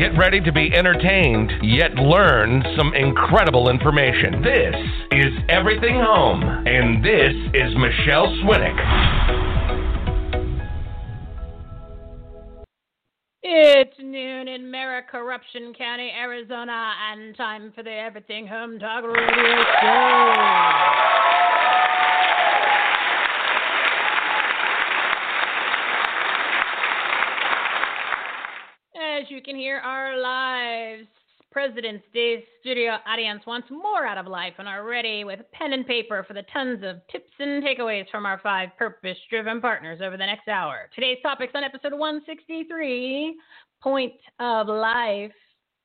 Get ready to be entertained, yet learn some incredible information. This is Everything Home, and this is Michele Swinick. It's noon in Mara Corruption County, Arizona, and time for the Everything Home Talk Radio Show. As you can hear, our lives President's Day studio audience wants more out of life and are ready with pen and paper for the tons of tips and takeaways from our five purpose driven partners over the next hour. Today's topics on episode 163 Point of Life,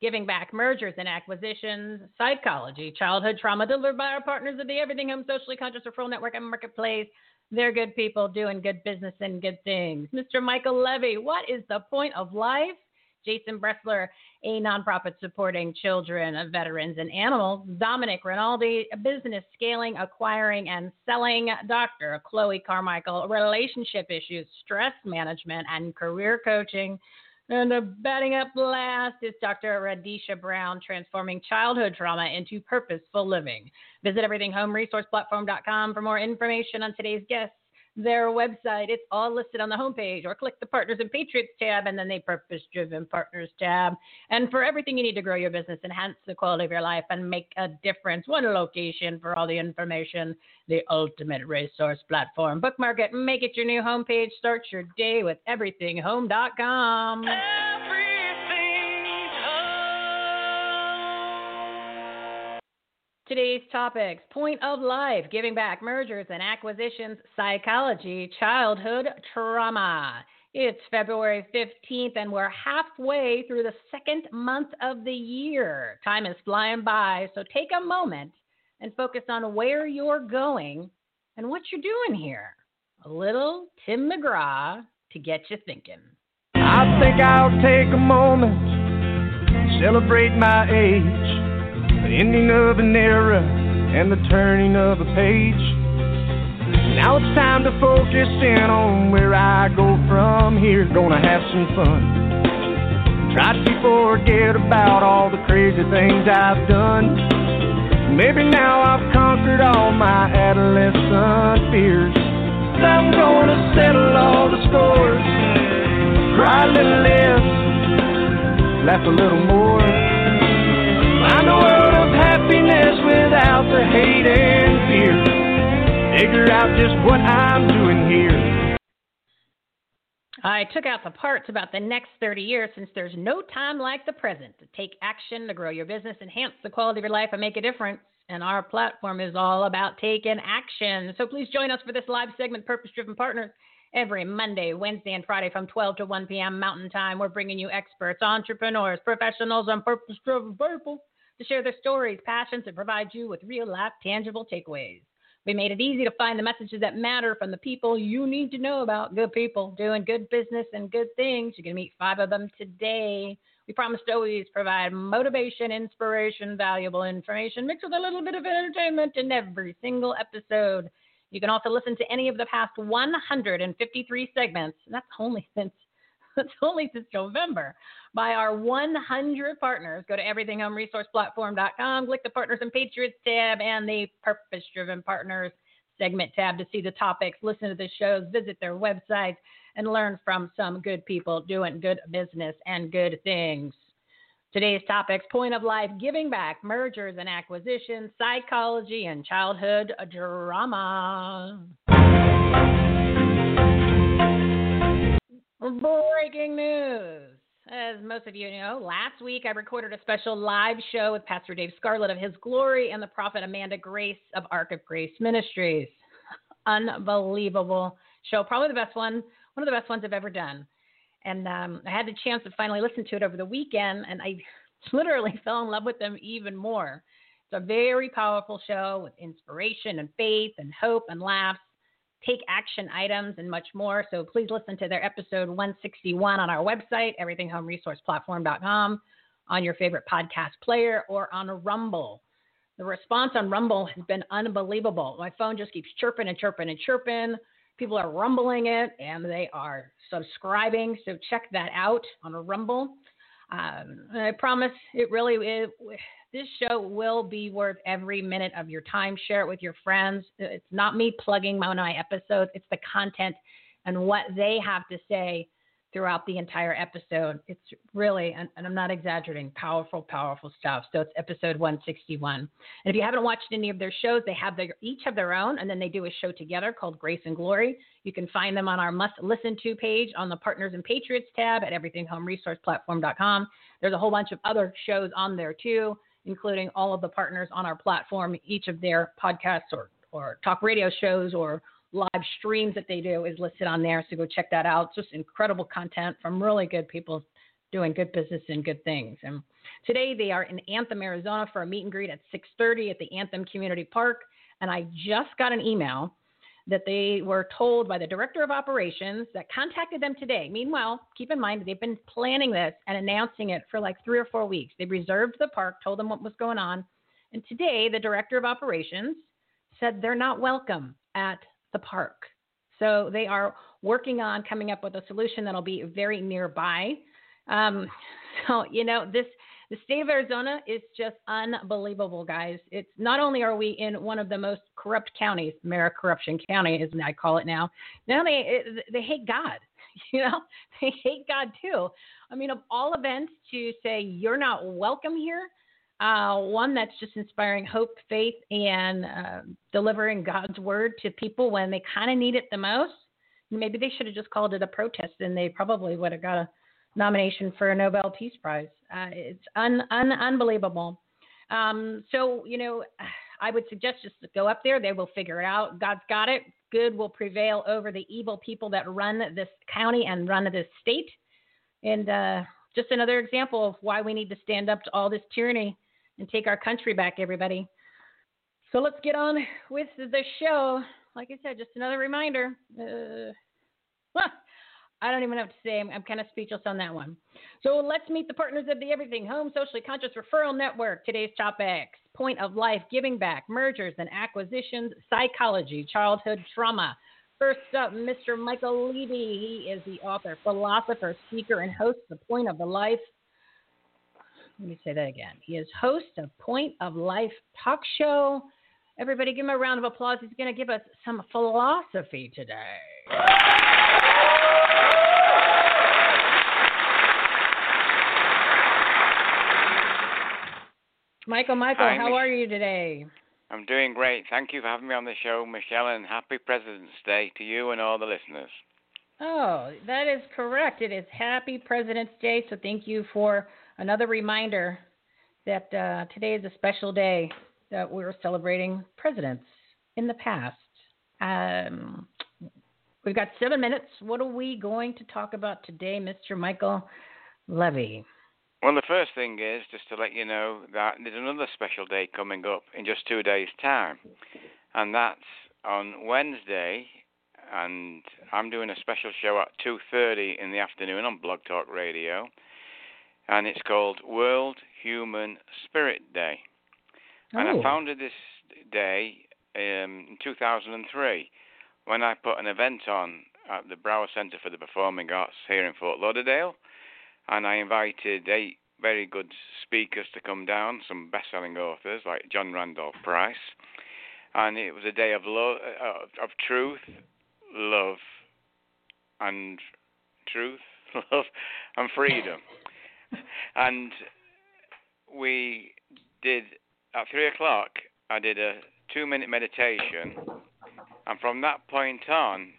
Giving Back Mergers and Acquisitions, Psychology, Childhood Trauma, delivered by our partners of the Everything Home Socially Conscious Referral Network and Marketplace. They're good people doing good business and good things. Mr. Michael Levy, what is the point of life? Jason Bressler, a nonprofit supporting children, veterans, and animals. Domenic Rinaldi, a business scaling, acquiring, and selling doctor. Chloe Carmichael, relationship issues, stress management, and career coaching. And batting up last is Dr. Radisha Brown, transforming childhood trauma into purposeful living. Visit everythinghomeresourceplatform.com for more information on today's guests their website. It's all listed on the homepage, or click the Partners and Patriots tab, and then the Purpose Driven Partners tab. And for everything you need to grow your business, enhance the quality of your life, and make a difference, one location for all the information, the ultimate resource platform. Bookmark it, make it your new homepage. Start your day with everythinghome.com. Today's topics point of life, giving back, mergers and acquisitions, psychology, childhood trauma. It's February 15th, and we're halfway through the second month of the year. Time is flying by, so take a moment and focus on where you're going and what you're doing here. A little Tim McGraw to get you thinking. I think I'll take a moment, to celebrate my age the ending of an era and the turning of a page. Now it's time to focus in on where I go from here. Gonna have some fun. Try to forget about all the crazy things I've done. Maybe now I've conquered all my adolescent fears. I'm gonna settle all the scores, cry a little less, laugh a little more. Find a without the hate and fear. Figure out just what I'm doing here. I took out the parts about the next 30 years since there's no time like the present to take action to grow your business, enhance the quality of your life, and make a difference. And our platform is all about taking action. So please join us for this live segment, Purpose Driven Partners. Every Monday, Wednesday, and Friday from 12 to 1 p.m. Mountain Time, we're bringing you experts, entrepreneurs, professionals, and purpose driven people to share their stories, passions, and provide you with real life, tangible takeaways. We made it easy to find the messages that matter from the people you need to know about. Good people doing good business and good things. You're going to meet five of them today. We promise to always provide motivation, inspiration, valuable information mixed with a little bit of entertainment in every single episode. You can also listen to any of the past 153 segments. That's only since it's only this November, by our 100 partners. Go to everythinghomeresourceplatform.com, click the Partners and Patriots tab and the Purpose Driven Partners segment tab to see the topics, listen to the shows, visit their websites, and learn from some good people doing good business and good things. Today's topics point of life, giving back, mergers and acquisitions, psychology, and childhood drama. Breaking news. As most of you know, last week I recorded a special live show with Pastor Dave Scarlett of His Glory and the prophet Amanda Grace of Ark of Grace Ministries. Unbelievable show. Probably the best one, one of the best ones I've ever done. And um, I had the chance to finally listen to it over the weekend, and I literally fell in love with them even more. It's a very powerful show with inspiration and faith and hope and laughs, take action items, and much more. So please listen to their episode 161 on our website, everythinghomeresourceplatform.com, on your favorite podcast player, or on Rumble. The response on Rumble has been unbelievable. My phone just keeps chirping and chirping and chirping. People are rumbling it and they are subscribing. So check that out on Rumble. Um, I promise it really is. This show will be worth every minute of your time. Share it with your friends. It's not me plugging my own episodes, it's the content and what they have to say throughout the entire episode. It's really, and, and, I'm not exaggerating, powerful, powerful stuff. So it's episode 161. And if you haven't watched any of their shows, they have their each have their own, and then they do a show together called Grace and Glory. You can find them on our must listen to page on the Partners and Patriots tab at everythinghomeresourceplatform.com. There's a whole bunch of other shows on there too, including all of the partners on our platform, each of their podcasts or, or talk radio shows or live streams that they do is listed on there. So go check that out. Just incredible content from really good people doing good business and good things. And today they are in Anthem, Arizona for a meet and greet at 6:30 at the Anthem Community Park. And I just got an email that they were told by the director of operations that contacted them today. Meanwhile, keep in mind they've been planning this and announcing it for like three or four weeks. They reserved the park, told them what was going on, and today the director of operations said they're not welcome at the park. So they are working on coming up with a solution that'll be very nearby. Um, so you know this the state of Arizona is just unbelievable, guys. It's not only are we in one of the most corrupt counties, Mayor Corruption County, as I call it now. Now they they hate God. You know, they hate God too. I mean, of all events to say you're not welcome here, uh, one that's just inspiring hope, faith, and uh, delivering God's word to people when they kind of need it the most. Maybe they should have just called it a protest, and they probably would have got a nomination for a Nobel Peace Prize. Uh, it's un, un, unbelievable. Um, so, you know, I would suggest just go up there. They will figure it out. God's got it. Good will prevail over the evil people that run this county and run this state. And uh, just another example of why we need to stand up to all this tyranny and take our country back, everybody. So let's get on with the show. Like I said, just another reminder. Uh, huh, I don't even have to say. I'm, I'm kind of speechless on that one. So let's meet the partners of the Everything Home Socially Conscious Referral Network. Today's topics point of life, giving back, mergers and acquisitions, psychology, childhood trauma. First up, Mr. Michael Levy. He is the author, philosopher, speaker, and host of The Point of the Life let me say that again. He is host of Point of Life Talk Show. Everybody, give him a round of applause. He's going to give us some philosophy today. Michael, Michael, Hi, how Mich- are you today? I'm doing great. Thank you for having me on the show, Michele, and happy President's Day to you and all the listeners. Oh, that is correct. It is Happy President's Day, so thank you for another reminder that uh, today is a special day that we're celebrating presidents in the past. Um, we've got seven minutes. What are we going to talk about today, Mr. Michael Levy? Well, the first thing is just to let you know that there's another special day coming up in just two days' time, and that's on Wednesday. And I'm doing a special show at 2:30 in the afternoon on Blog Talk Radio, and it's called World Human Spirit Day. And Oh. I founded this day um, in 2003 when I put an event on at the Broward Center for the Performing Arts here in Fort Lauderdale, and I invited eight very good speakers to come down, some best-selling authors like John Randolph Price, and it was a day of love, uh, of truth, love, and truth, love, and freedom. and we did at three o'clock. I did a two-minute meditation, and from that point on,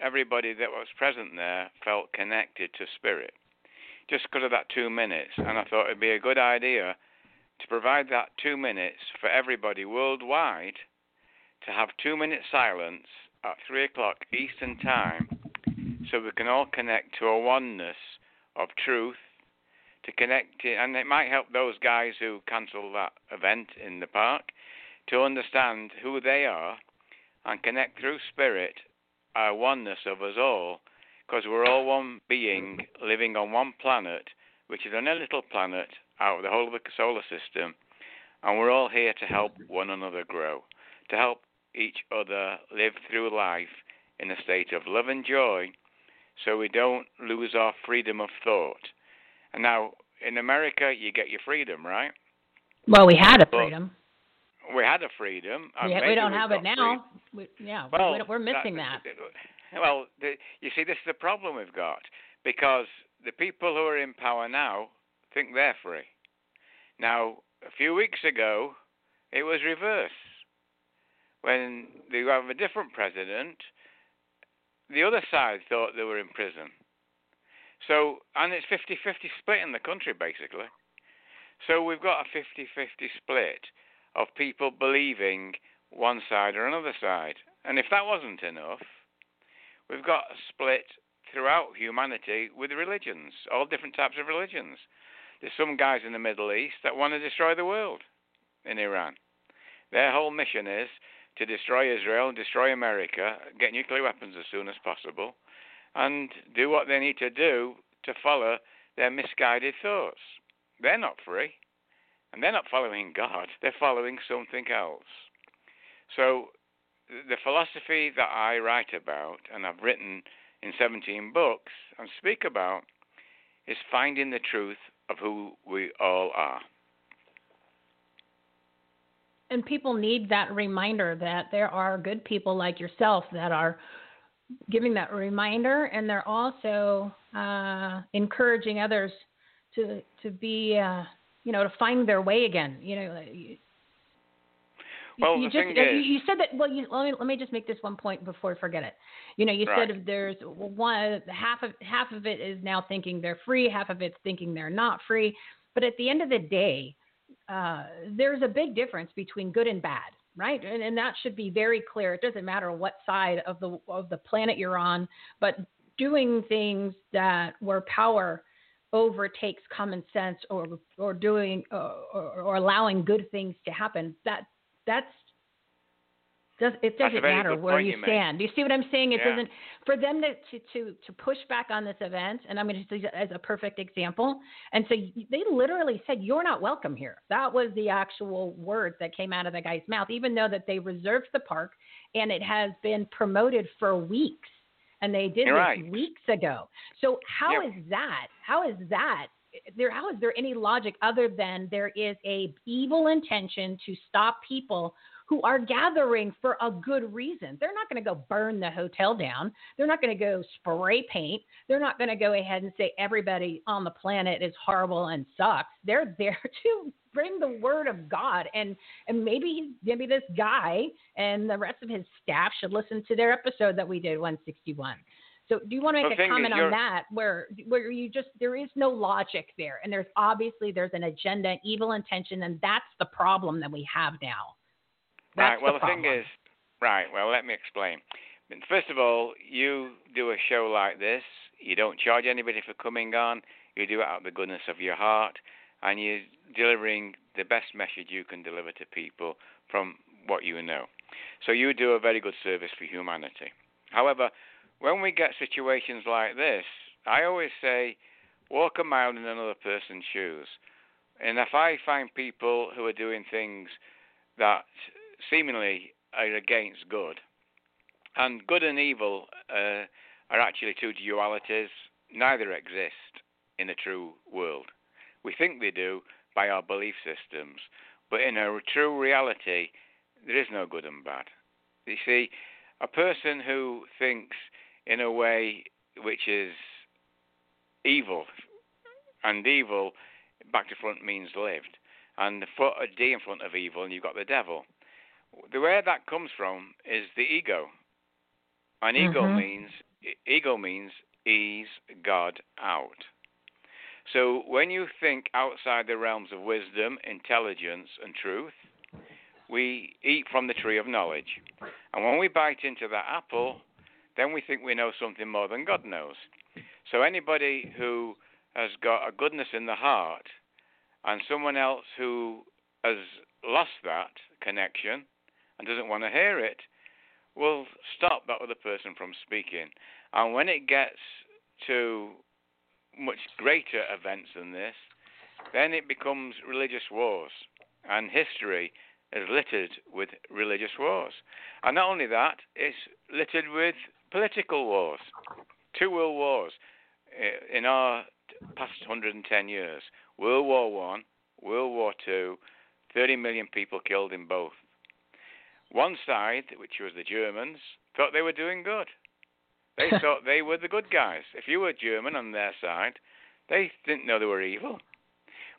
everybody that was present there felt connected to spirit, just because of that two minutes. And I thought it'd be a good idea to provide that two minutes for everybody worldwide to have two minute silence at three o'clock Eastern Time so we can all connect to a oneness of truth to connect to, and it might help those guys who cancel that event in the park to understand who they are and connect through spirit our oneness of us all because we're all one being living on one planet which is on a little planet out of the whole of the solar system and we're all here to help one another grow to help each other live through life in a state of love and joy so we don't lose our freedom of thought. And now, in America, you get your freedom, right? Well, we had a freedom. we had a freedom. Yeah, we don't have it now. We, yeah, well, we, are missing that, that. Well, the, you see, this is the problem we've got because the people who are in power now think they're free. Now, a few weeks ago, it was reverse. When you have a different president, the other side thought they were in prison. So, and it's 50 50 split in the country, basically. So we've got a 50 50 split of people believing one side or another side. And if that wasn't enough, we've got a split throughout humanity with religions, all different types of religions. There's some guys in the Middle East that want to destroy the world in Iran. Their whole mission is to destroy Israel, destroy America, get nuclear weapons as soon as possible, and do what they need to do to follow their misguided thoughts. They're not free, and they're not following God, they're following something else. So, the philosophy that I write about, and I've written in 17 books and speak about, is finding the truth of who we all are. And people need that reminder that there are good people like yourself that are giving that reminder and they're also uh, encouraging others to to be uh, you know to find their way again. You know well, you the just thing you, is, you said that well you, let me let me just make this one point before I forget it you know you Right. said there's one half of half of it is now thinking they're free half of it's thinking they're not free but at the end of the day uh, there's a big difference between good and bad, right? And, and that should be very clear. It doesn't matter what side of the of the planet you're on, but doing things that where power overtakes common sense or or doing uh, or, or allowing good things to happen that that's does it doesn't matter where you you stand. Do you see what I'm saying? It Yeah. doesn't for them to, to to push back on this event, and I'm going to use as a perfect example. And so they literally said, "You're not welcome here." That was the actual words that came out of the guy's mouth, even though that they reserved the park and it has been promoted for weeks, and they did You're this right. weeks ago. So how Yep. is that? How is that? There, how is there any logic other than there is a evil intention to stop people who are gathering for a good reason. They're not going to go burn the hotel down. They're not going to go spray paint. They're not going to go ahead and say everybody on the planet is horrible and sucks. They're there to bring the word of God and and maybe maybe this guy and the rest of his staff should listen to their episode that we did 161. So do you want to make a comment on that where where you just there is no logic there and there's obviously there's an agenda, evil intention and that's the problem that we have now. That's right. Well, the, the, thing is, right. Well, let me explain. First of all, you do a show like this. You don't charge anybody for coming on. You do it out of the goodness of your heart, and you're delivering the best message you can deliver to people from what you know. So you do a very good service for humanity. However, when we get situations like this, I always say, walk a mile in another person's shoes. And if I find people who are doing things that seemingly are against good, and good and evil uh, are actually two dualities. Neither exist in a true world. We think they do by our belief systems, but in a true reality, there is no good and bad. You see, a person who thinks in a way which is evil, and evil back to front means lived, and the foot a D in front of evil, and you've got the devil. The where that comes from is the ego, and ego Mhm. means ego means ease God out. So when you think outside the realms of wisdom, intelligence, and truth, we eat from the tree of knowledge. And when we bite into that apple, then we think we know something more than God knows. So anybody who has got a goodness in the heart and someone else who has lost that connection and doesn't want to hear it will stop that other person from speaking. And when it gets to much greater events than this, then it becomes religious wars. And history is littered with religious wars. And not only that, it's littered with political wars. Two world wars eh, in our past 110 years. World War One, World War Two, 30 million people killed in both. One side, which was the Germans, thought they were doing good. They thought they were the good guys. If you were German on their side, they didn't know they were evil.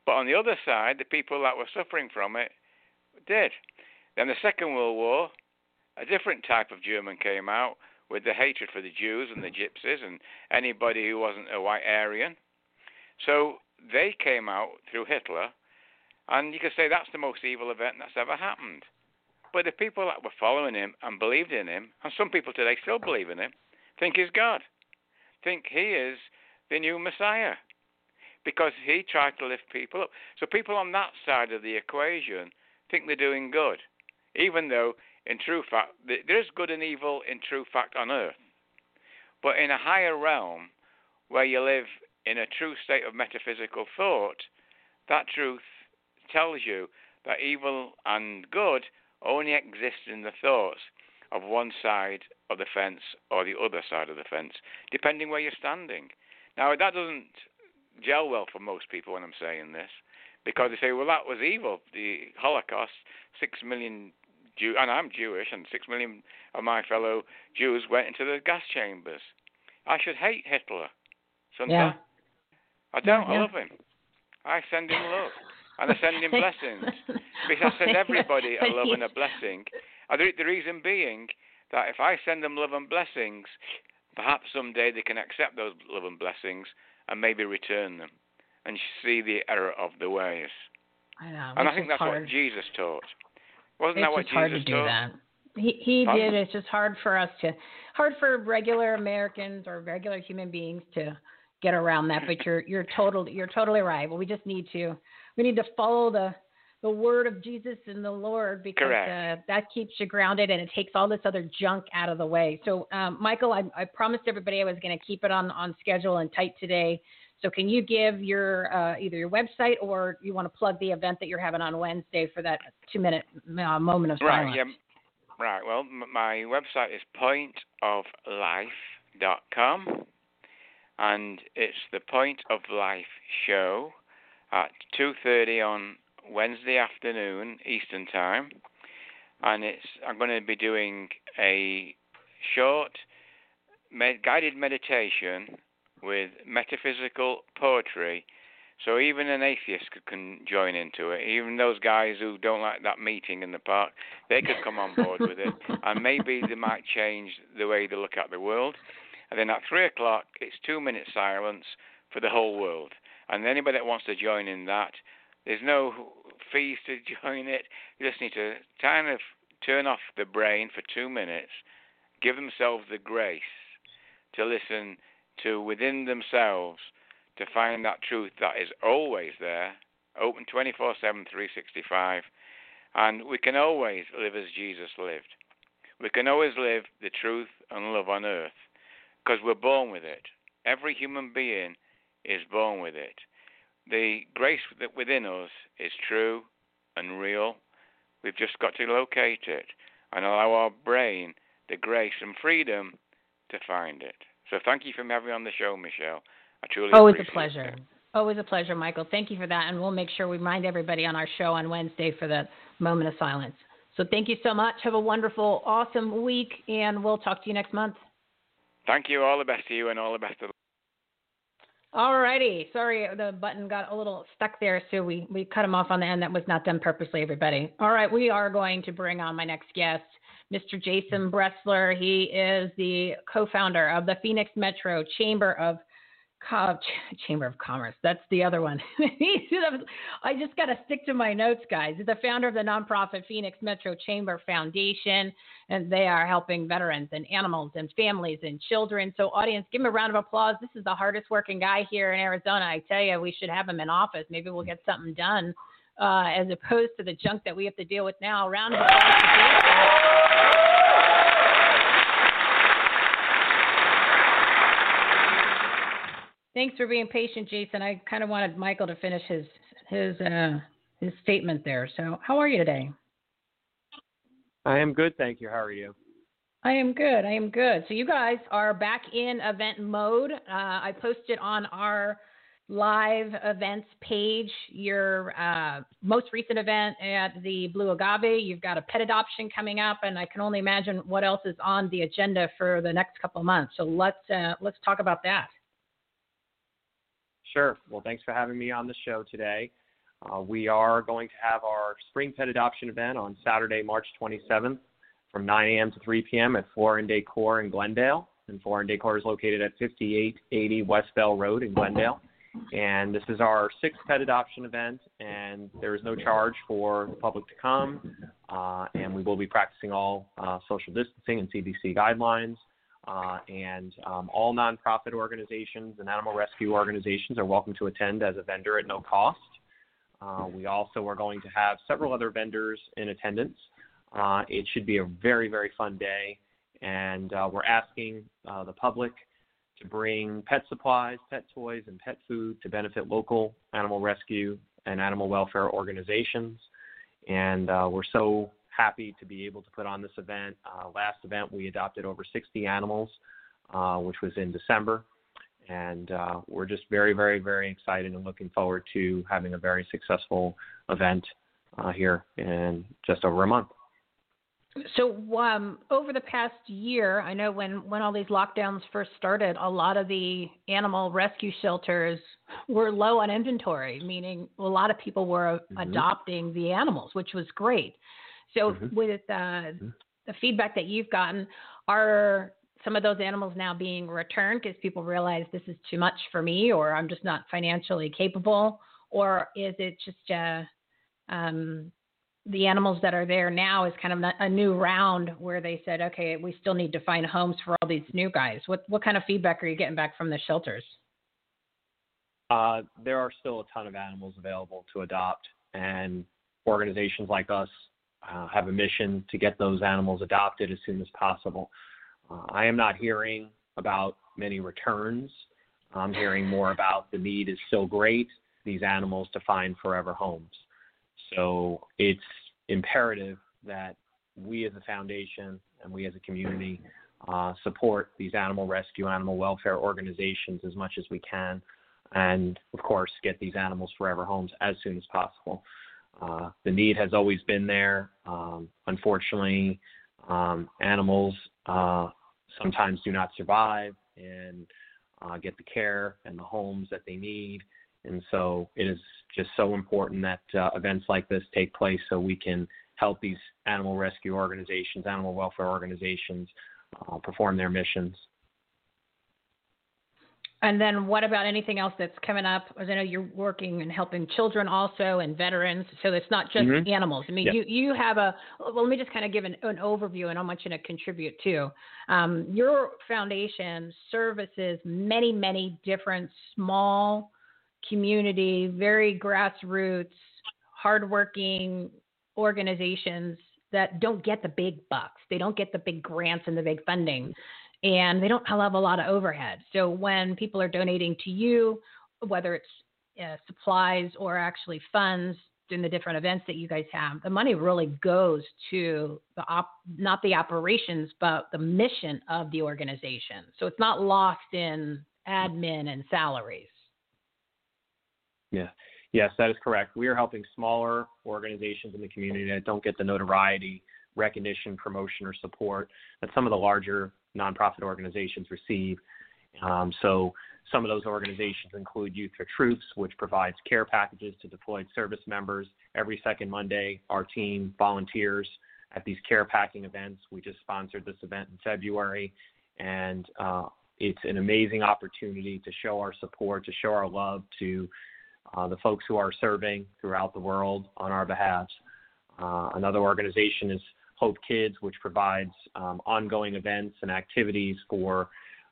But on the other side, the people that were suffering from it did. Then the Second World War, a different type of German came out with the hatred for the Jews and the Gypsies and anybody who wasn't a white Aryan. So they came out through Hitler, and you could say that's the most evil event that's ever happened. But the people that were following him and believed in him, and some people today still believe in him, think he's God, think he is the new Messiah, because he tried to lift people up. So people on that side of the equation think they're doing good, even though in true fact there is good and evil in true fact on earth. But in a higher realm, where you live in a true state of metaphysical thought, that truth tells you that evil and good only exist in the thoughts of one side of the fence or the other side of the fence, depending where you're standing. Now, that doesn't gel well for most people when I'm saying this, because they say, well, that was evil. The Holocaust, six million Jew, and I'm Jewish, and six million of my fellow Jews went into the gas chambers. I should hate Hitler, Yeah. I? Don't. Yeah. I love him. I send him love, and I send him blessings. Because I send everybody a love and a blessing. The, the reason being that if I send them love and blessings, perhaps someday they can accept those love and blessings and maybe return them and see the error of the ways. I know. and I think that's hard. what Jesus taught. Wasn't it's that what just hard to do taught? that. He he Pardon? did. It's just hard for us to, hard for regular Americans or regular human beings to get around that. But you're you're totally you're totally right. But we just need to we need to follow the the word of Jesus and the Lord because uh, that keeps you grounded and it takes all this other junk out of the way. So, um, Michael, I, I promised everybody I was going to keep it on on schedule and tight today. So, can you give your uh, either your website or you want to plug the event that you're having on Wednesday for that two minute uh, moment of silence? Right, yeah. Right, well, m- my website is pointoflife.com and it's the Point of Life show at 2:30 on Wednesday afternoon Eastern Time. And it's I'm going to be doing a short med- guided meditation with metaphysical poetry so even an atheist could, can join into it. Even those guys who don't like that meeting in the park, they could come on board with it, and maybe they might change the way they look at the world. And then at three o'clock, it's two minute silence for the whole world. And anybody that wants to join in that, there's no fees to join it. You just need to kind of turn off the brain for two minutes, give themselves the grace to listen to within themselves to find that truth that is always there, open 24 7, 365. And we can always live as Jesus lived. We can always live the truth and love on earth because we're born with it. Every human being is born with it. The grace that within us is true and real. We've just got to locate it and allow our brain the grace and freedom to find it. So thank you for having me on the show, Michele. I truly always a pleasure. It. Always a pleasure, Michael. Thank you for that, and we'll make sure we remind everybody on our show on Wednesday for the moment of silence. So thank you so much. Have a wonderful, awesome week, and we'll talk to you next month. Thank you. All the best to you, and all the best to. All righty. Sorry, the button got a little stuck there, so we, we cut him off on the end. That was not done purposely, everybody. All right, we are going to bring on my next guest, Mr. Jason Bressler. He is the co founder of the Phoenix Metro Chamber of Chamber of Commerce. That's the other one. I just got to stick to my notes, guys. He's the founder of the nonprofit Phoenix Metro Chamber Foundation, and they are helping veterans and animals and families and children. So, audience, give him a round of applause. This is the hardest working guy here in Arizona. I tell you, we should have him in office. Maybe we'll get something done uh, as opposed to the junk that we have to deal with now. Round of applause. Thanks for being patient, Jason. I kind of wanted Michael to finish his his uh, his statement there. So, how are you today? I am good, thank you. How are you? I am good. I am good. So you guys are back in event mode. Uh, I posted on our live events page your uh, most recent event at the Blue Agave. You've got a pet adoption coming up, and I can only imagine what else is on the agenda for the next couple months. So let's uh, let's talk about that. Sure. Well, thanks for having me on the show today. Uh, we are going to have our spring pet adoption event on Saturday, March 27th from 9 a.m. to 3 p.m. at Floor and Decor in Glendale. And Floor and Decor is located at 5880 West Bell Road in Glendale. And this is our sixth pet adoption event, and there is no charge for the public to come. Uh, and we will be practicing all uh, social distancing and CDC guidelines. Uh, and um, all nonprofit organizations and animal rescue organizations are welcome to attend as a vendor at no cost. Uh, we also are going to have several other vendors in attendance. Uh, it should be a very, very fun day, and uh, we're asking the public to bring pet supplies, pet toys, and pet food to benefit local animal rescue and animal welfare organizations. And uh, we're so happy to be able to put on this event. Uh, last event, we adopted over 60 animals, uh, which was in December. And uh, we're just very, very, very excited and looking forward to having a very successful event uh, here in just over a month. So, um, over the past year, I know when, when all these lockdowns first started, a lot of the animal rescue shelters were low on inventory, meaning a lot of people were mm-hmm. adopting the animals, which was great. So mm-hmm. with uh, mm-hmm. the feedback that you've gotten, are some of those animals now being returned because people realize this is too much for me, or I'm just not financially capable, or is it just uh, um, the animals that are there now is kind of a new round where they said, okay, we still need to find homes for all these new guys. What what kind of feedback are you getting back from the shelters? Uh, there are still a ton of animals available to adopt, and organizations like us uh, have a mission to get those animals adopted as soon as possible. Uh, I am not hearing about many returns. I'm hearing more about the need is so great, these animals to find forever homes. So it's imperative that we as a foundation and we as a community uh, support these animal rescue, animal welfare organizations as much as we can, and of course, get these animals forever homes as soon as possible. Uh, the need has always been there. Um, unfortunately, um, animals uh, sometimes do not survive and uh, get the care and the homes that they need. And so it is just so important that uh, events like this take place so we can help these animal rescue organizations, animal welfare organizations uh, perform their missions. And then what about anything else that's coming up? As I know you're working and helping children also and veterans, so it's not just mm-hmm. animals. I mean, you you have a. Well, let me just kind of give an, an overview, and I want you to contribute too. Um, your foundation services many, many different small community, very grassroots, hardworking organizations that don't get the big bucks. They don't get the big grants and the big funding and they don't have a lot of overhead. So when people are donating to you, whether it's uh, supplies or actually funds, in the different events that you guys have, the money really goes to the op, not the operations, but the mission of the organization. So it's not lost in admin and salaries. Yeah. Yes, that is correct. We are helping smaller organizations in the community that don't get the notoriety, recognition, promotion, or support that some of the larger nonprofit organizations receive. Um, so some of those organizations include Youth for Troops, which provides care packages to deployed service members. Every second Monday, our team volunteers at these care packing events. We just sponsored this event in February, and uh, it's an amazing opportunity to show our support, to show our love to uh, the folks who are serving throughout the world on our behalf. Uh, another organization is Hope Kids, which provides um, ongoing events and activities for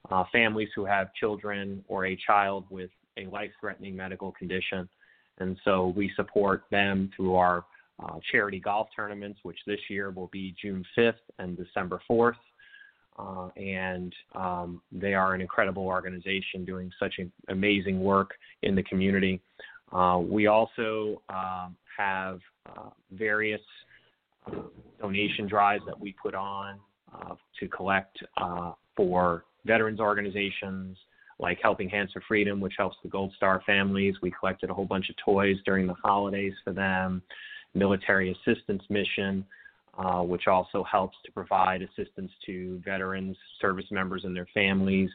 uh, families who have children or a child with a life threatening medical condition. And so we support them through our uh, charity golf tournaments, which this year will be June 5th and December 4th. Uh, and um, they are an incredible organization doing such amazing work in the community. Uh, we also um, have uh, various uh, donation drives that we put on uh, to collect for veterans organizations like Helping Hands for Freedom, which helps the Gold Star families. We collected a whole bunch of toys during the holidays for them. Military Assistance Mission, uh, which also helps to provide assistance to veterans, service members, and their families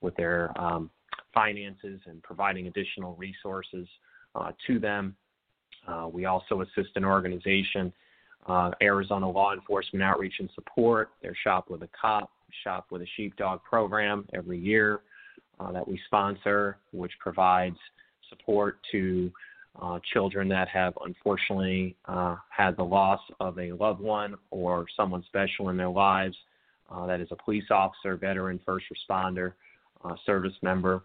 with their um, finances and providing additional resources to them. Uh, we also assist an organization, uh, Arizona Law Enforcement Outreach and Support, their Shop with a Cop, Shop with a Sheepdog program every year uh, that we sponsor, which provides support to uh, children that have unfortunately uh, had the loss of a loved one or someone special in their lives. Uh, that is a police officer, veteran, first responder, uh, service member.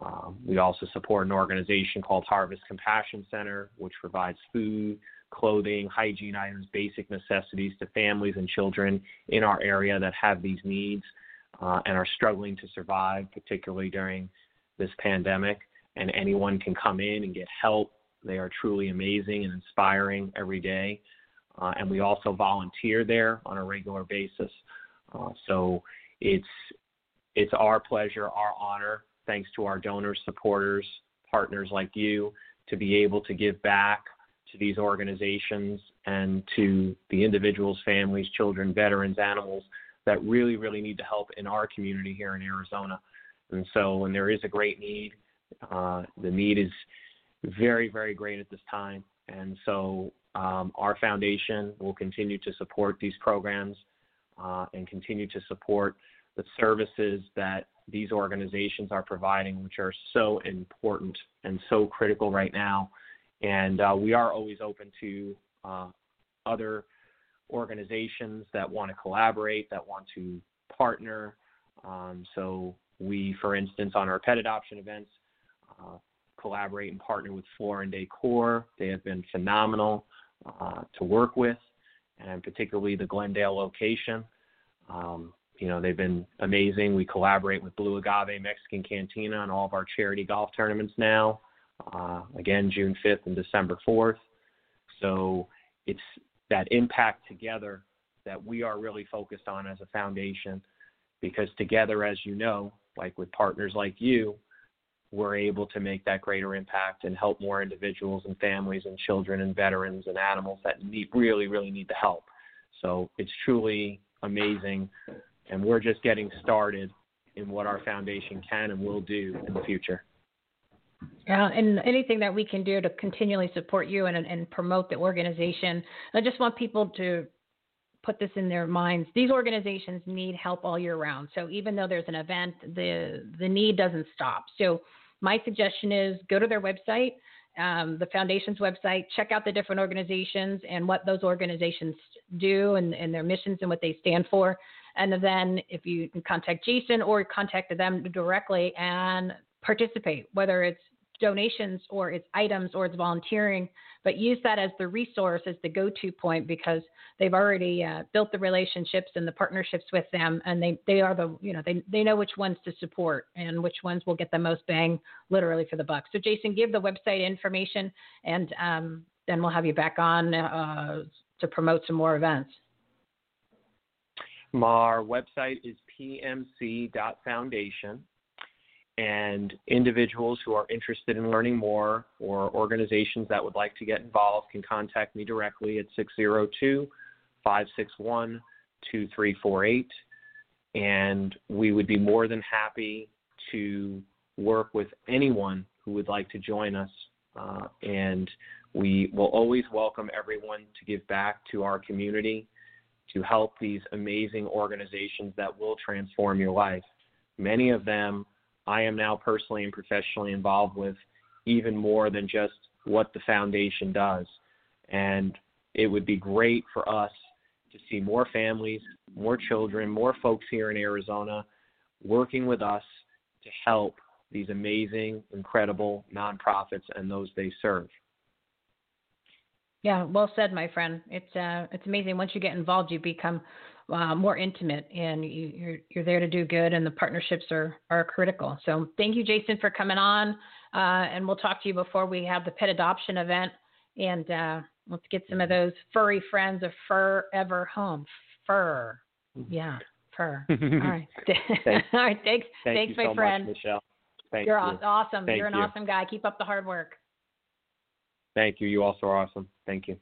Um, we also support an organization called Harvest Compassion Center, which provides food, clothing, hygiene items, basic necessities to families and children in our area that have these needs uh, and are struggling to survive, particularly during this pandemic. And anyone can come in and get help. They are truly amazing and inspiring every day. Uh, and we also volunteer there on a regular basis. Uh, so it's it's our pleasure, our honor, thanks to our donors, supporters, partners like you, to be able to give back to these organizations and to the individuals, families, children, veterans, animals that really, really need the help in our community here in Arizona. And so, when there is a great need, uh, the need is very, very great at this time. And so, um, our foundation will continue to support these programs uh, and continue to support the services that these organizations are providing, which are so important and so critical right now and uh, we are always open to uh, other organizations that want to collaborate, that want to partner. Um, so we, for instance, on our pet adoption events, uh, collaborate and partner with Floor and Decor. They have been phenomenal uh, to work with, and particularly the Glendale location. Um, you know, they've been amazing. We collaborate with Blue Agave Mexican Cantina on all of our charity golf tournaments now uh, again, June 5th and December 4th. So it's that impact together that we are really focused on as a foundation because together, as you know, like with partners like you, we're able to make that greater impact and help more individuals and families and children and veterans and animals that need really, really need the help. So it's truly amazing. And we're just getting started in what our foundation can and will do in the future. Yeah, and anything that we can do to continually support you and, and promote the organization. I just want people to put this in their minds. These organizations need help all year round. So even though there's an event, the the need doesn't stop. So my suggestion is go to their website, um, the foundation's website, check out the different organizations and what those organizations do and, and their missions and what they stand for. And then if you contact Jason or contact them directly and participate, whether it's donations or it's items or it's volunteering, but use that as the resource, as the go to point because they've already uh, built the relationships and the partnerships with them. And they, they are the, you know, they, they know which ones to support and which ones will get the most bang literally for the buck. So, Jason, give the website information and um, then we'll have you back on uh, to promote some more events. Our website is pmc.foundation, and individuals who are interested in learning more or organizations that would like to get involved can contact me directly at 602 561 2348. And we would be more than happy to work with anyone who would like to join us. Uh, and we will always welcome everyone to give back to our community to help these amazing organizations that will transform your life. Many of them I am now personally and professionally involved with even more than just what the foundation does. And it would be great for us to see more families, more children, more folks here in Arizona working with us to help these amazing, incredible nonprofits and those they serve. Yeah, well said, my friend. It's uh, it's amazing. Once you get involved, you become uh, more intimate, and you, you're you're there to do good, and the partnerships are are critical. So thank you, Jason, for coming on, uh, and we'll talk to you before we have the pet adoption event, and uh, let's get some of those furry friends of Forever Home. Fur, Mm-hmm. yeah, fur. All right, all right. Thanks, Thank thanks, you my so friend. much, Michele. Thank You're you. awesome. Thank You're an you. awesome guy. Keep up the hard work. Thank you. You also are awesome. Thank you.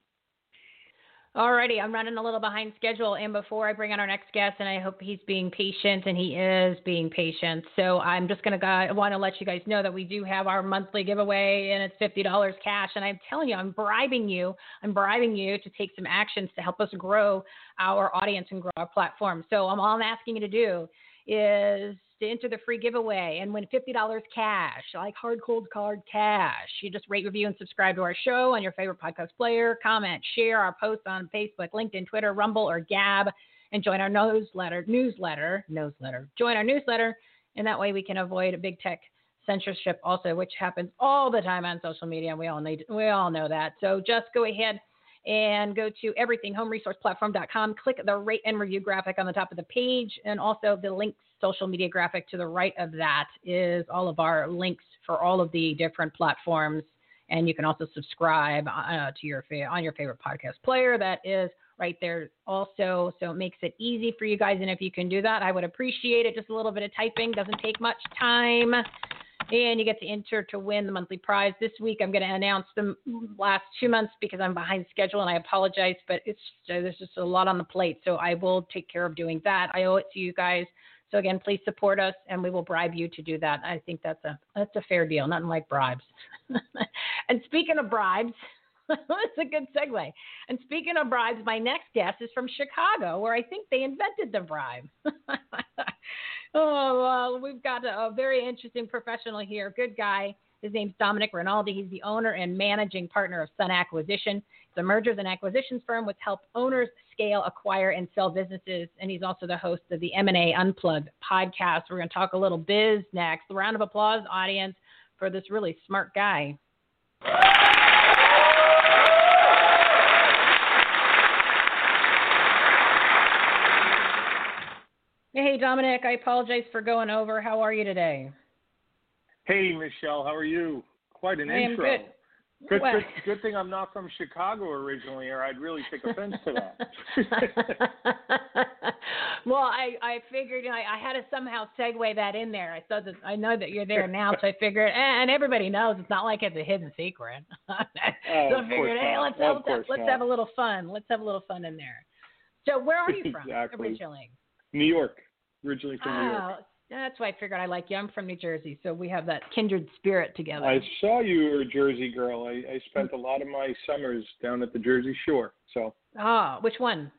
Alrighty, I'm running a little behind schedule, and before I bring on our next guest, and I hope he's being patient, and he is being patient. So I'm just gonna go, want to let you guys know that we do have our monthly giveaway, and it's fifty dollars cash. And I'm telling you, I'm bribing you, I'm bribing you to take some actions to help us grow our audience and grow our platform. So I'm all I'm asking you to do is to enter the free giveaway and win $50 cash, like hard cold card cash. You just rate, review, and subscribe to our show on your favorite podcast player, comment, share our posts on Facebook, LinkedIn, Twitter, Rumble, or Gab, and join our newsletter, newsletter, newsletter, join our newsletter, and that way we can avoid big tech censorship also, which happens all the time on social media. And We all need, we all know that. So just go ahead and go to everythinghomeresourceplatform.com. Click the rate and review graphic on the top of the page, and also the links social media graphic to the right of that is all of our links for all of the different platforms. And you can also subscribe uh, to your on your favorite podcast player. That is right there also. So it makes it easy for you guys. And if you can do that, I would appreciate it. Just a little bit of typing doesn't take much time and you get to enter to win the monthly prize. This week, I'm going to announce the last two months because I'm behind schedule, and I apologize, but it's uh, there's just a lot on the plate, so I will take care of doing that. I owe it to you guys. So again, please support us, and we will bribe you to do that. I think that's a that's a fair deal, nothing like bribes. and speaking of bribes. That's a good segue. And speaking of bribes, my next guest is from Chicago, where I think they invented the bribe. Oh, well, we've got a, a very interesting professional here. Good guy. His name's Domenic Rinaldi. He's the owner and managing partner of Sun Acquisition. A mergers and acquisitions firm which help owners scale, acquire, and sell businesses. And he's also the host of the M&A Unplugged podcast. We're going to talk a little biz next. A round of applause, audience, for this really smart guy. Hey, Domenic, I apologize for going over. How are you today? Hey, Michele, how are you? Quite an I am intro. good. Good, Well- good, good thing I'm not from Chicago originally, or I'd really take offense to that. well, I I figured I, I had to somehow segue that in there. I thought that I know that you're there now, so I figured, and everybody knows it's not like it's a hidden secret. so Oh, I figured, hey, let's have, let's, let's have a little fun. Let's have a little fun in there. So, where are you from Exactly. originally? New York, originally from New York. Oh, That's why I figured I like you. I'm from New Jersey, so we have that kindred spirit together. I saw you were a Jersey girl. I, I spent a lot of my summers down at the Jersey Shore. So, Ah, which one?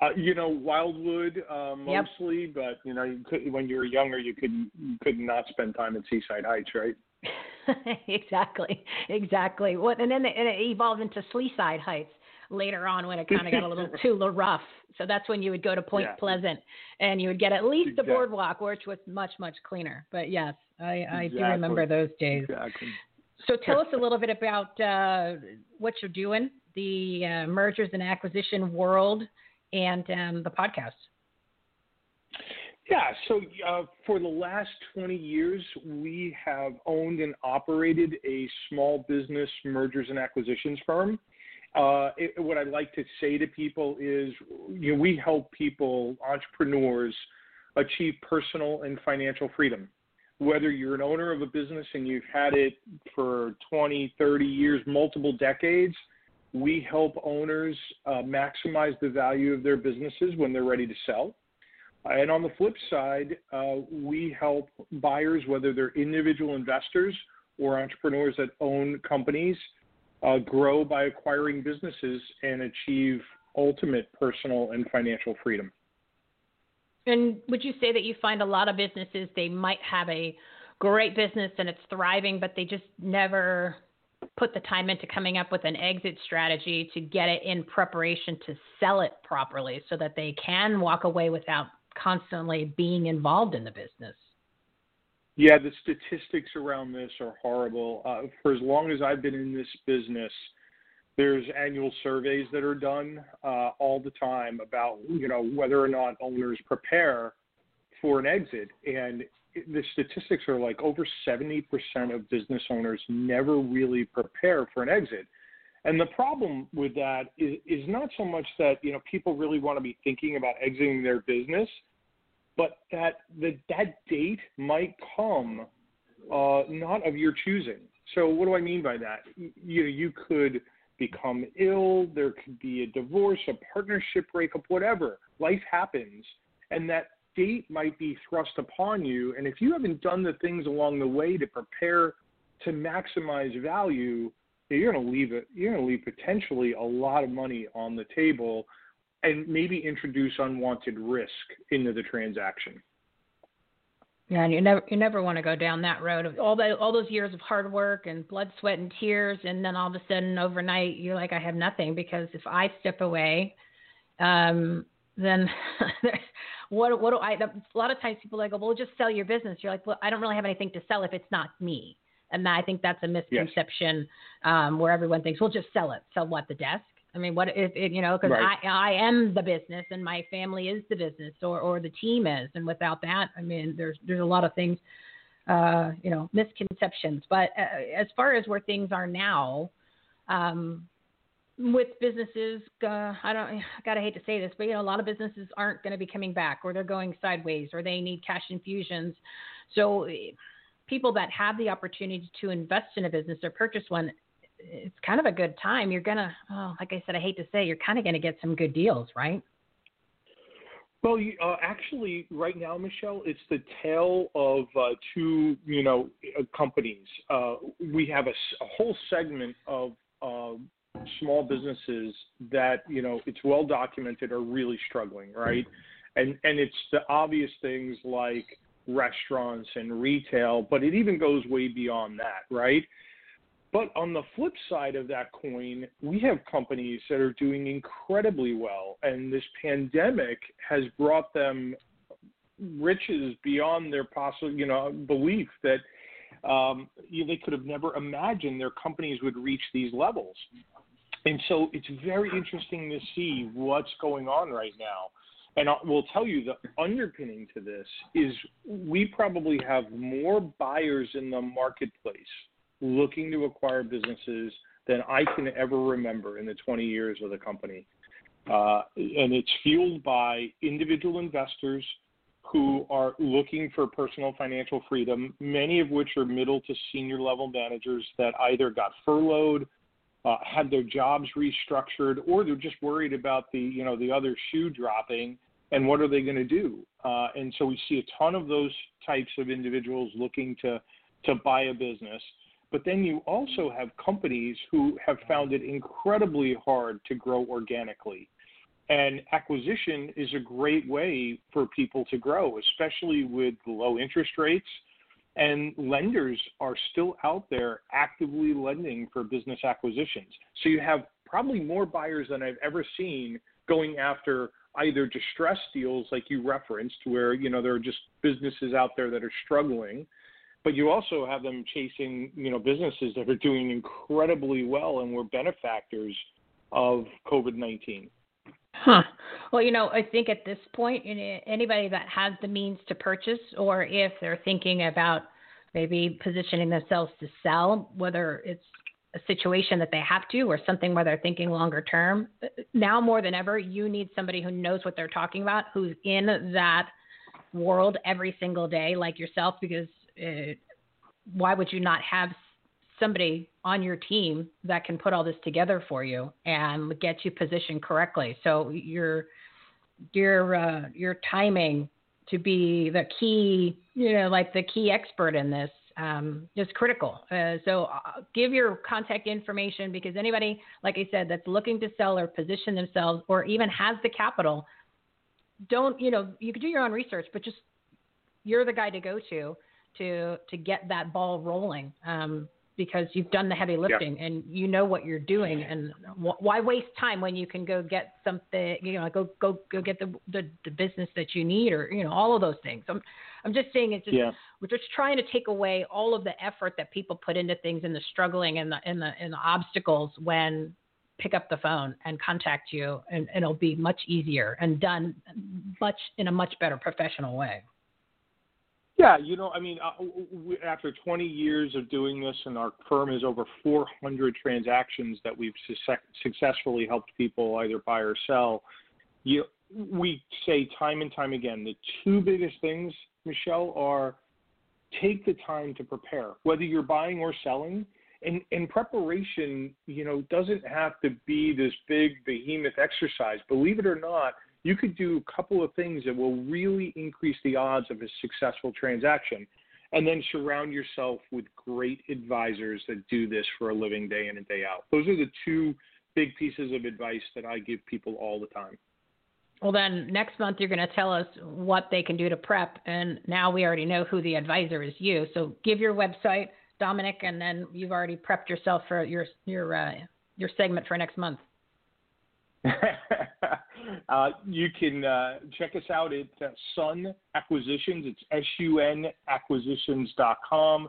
uh, you know, Wildwood uh, Yep. mostly, but you know, you could, when you were younger, you could you could not spend time at Seaside Heights, right? exactly, exactly. What and then it, and it evolved into Sleeside Heights later on when it kind of got a little too rough. So that's when you would go to Point Yeah. Pleasant, and you would get at least the boardwalk, which was much much cleaner. But yes, I, I do remember those days. Exactly. So tell us a little bit about uh, what you're doing, the uh, mergers and acquisition world, and um, the podcast. Yeah, so uh, for the last 20 years, we have owned and operated a small business mergers and acquisitions firm. Uh, it, what I like to say to people is, you know, we help people, entrepreneurs, achieve personal and financial freedom. Whether you're an owner of a business and you've had it for 20, 30 years, multiple decades, we help owners uh, maximize the value of their businesses when they're ready to sell. And on the flip side, uh, we help buyers, whether they're individual investors or entrepreneurs that own companies, uh, grow by acquiring businesses and achieve ultimate personal and financial freedom. And would you say that you find a lot of businesses they might have a great business and it's thriving, but they just never put the time into coming up with an exit strategy to get it in preparation to sell it properly so that they can walk away without constantly being involved in the business. Yeah, the statistics around this are horrible. Uh, for as long as I've been in this business, there's annual surveys that are done uh, all the time about you know whether or not owners prepare for an exit, and the statistics are like over 70% of business owners never really prepare for an exit. And the problem with that is, is not so much that you know people really want to be thinking about exiting their business, but that the, that date might come uh, not of your choosing. So what do I mean by that? You you could become ill, there could be a divorce, a partnership breakup, whatever. Life happens, and that date might be thrust upon you. And if you haven't done the things along the way to prepare to maximize value, you're going to leave it. You're going to leave potentially a lot of money on the table, and maybe introduce unwanted risk into the transaction. Yeah, and you never you never want to go down that road of all that all those years of hard work and blood, sweat, and tears, and then all of a sudden overnight you're like, I have nothing because if I step away, um, then what what do I? A lot of times people like, well, just sell your business. You're like, well, I don't really have anything to sell if it's not me. And I think that's a misconception yes. um, where everyone thinks, well, just sell it. Sell what? The desk? I mean, what if, if you know? Because right. I I am the business and my family is the business, or or the team is, and without that, I mean, there's there's a lot of things, uh, you know, misconceptions. But uh, as far as where things are now, um, with businesses, uh, I don't, I gotta hate to say this, but you know, a lot of businesses aren't going to be coming back, or they're going sideways, or they need cash infusions. So, people that have the opportunity to invest in a business or purchase one, it's kind of a good time. You're gonna, oh, like I said, I hate to say, you're kind of gonna get some good deals, right? Well, uh, actually, right now, Michele, it's the tale of uh, two, you know, uh, companies. Uh, we have a, a, whole segment of uh, small businesses that you know it's well documented are really struggling, right? And and it's the obvious things like restaurants and retail, but it even goes way beyond that, right? But on the flip side of that coin, we have companies that are doing incredibly well, and this pandemic has brought them riches beyond their possible, you know, belief that um, they could have never imagined their companies would reach these levels. And so it's very interesting to see what's going on right now. And I will tell you the underpinning to this is we probably have more buyers in the marketplace looking to acquire businesses than I can ever remember in the 20 years of the company. Uh, and it's fueled by individual investors who are looking for personal financial freedom, many of which are middle to senior level managers that either got furloughed uh, had their jobs restructured, or they're just worried about the you know the other shoe dropping, and what are they going to do? Uh, and so we see a ton of those types of individuals looking to to buy a business. But then you also have companies who have found it incredibly hard to grow organically. And acquisition is a great way for people to grow, especially with low interest rates and lenders are still out there actively lending for business acquisitions. So you have probably more buyers than I've ever seen going after either distressed deals like you referenced where you know there are just businesses out there that are struggling but you also have them chasing you know businesses that are doing incredibly well and were benefactors of COVID-19. Huh. Well, you know, I think at this point, anybody that has the means to purchase, or if they're thinking about maybe positioning themselves to sell, whether it's a situation that they have to or something where they're thinking longer term, now more than ever, you need somebody who knows what they're talking about, who's in that world every single day, like yourself, because uh, why would you not have somebody on your team that can put all this together for you and get you positioned correctly? So your your uh, your timing to be the key, you know, like the key expert in this um, is critical. Uh, so uh, give your contact information because anybody, like I said, that's looking to sell or position themselves or even has the capital, don't, you know, you can do your own research, but just you're the guy to go to to to get that ball rolling. Um, because you've done the heavy lifting yeah. and you know what you're doing and wh- why waste time when you can go get something you know go go go get the, the the business that you need or you know all of those things i'm i'm just saying it's just yeah. we're just trying to take away all of the effort that people put into things and the struggling and the and the and the obstacles when pick up the phone and contact you and, and it'll be much easier and done much in a much better professional way yeah, you know, I mean, uh, after 20 years of doing this, and our firm has over 400 transactions that we've su- successfully helped people either buy or sell. You, we say time and time again, the two biggest things, Michele, are take the time to prepare, whether you're buying or selling. And, and preparation, you know, doesn't have to be this big behemoth exercise. Believe it or not, you could do a couple of things that will really increase the odds of a successful transaction. And then surround yourself with great advisors that do this for a living day in and day out. Those are the two big pieces of advice that I give people all the time. Well, then next month you're going to tell us what they can do to prep. And now we already know who the advisor is you. So give your website, Domenic, and then you've already prepped yourself for your, your, uh, your segment for next month. uh, you can uh, check us out at uh, Sun Acquisitions. It's S-U-N acquisitions.com.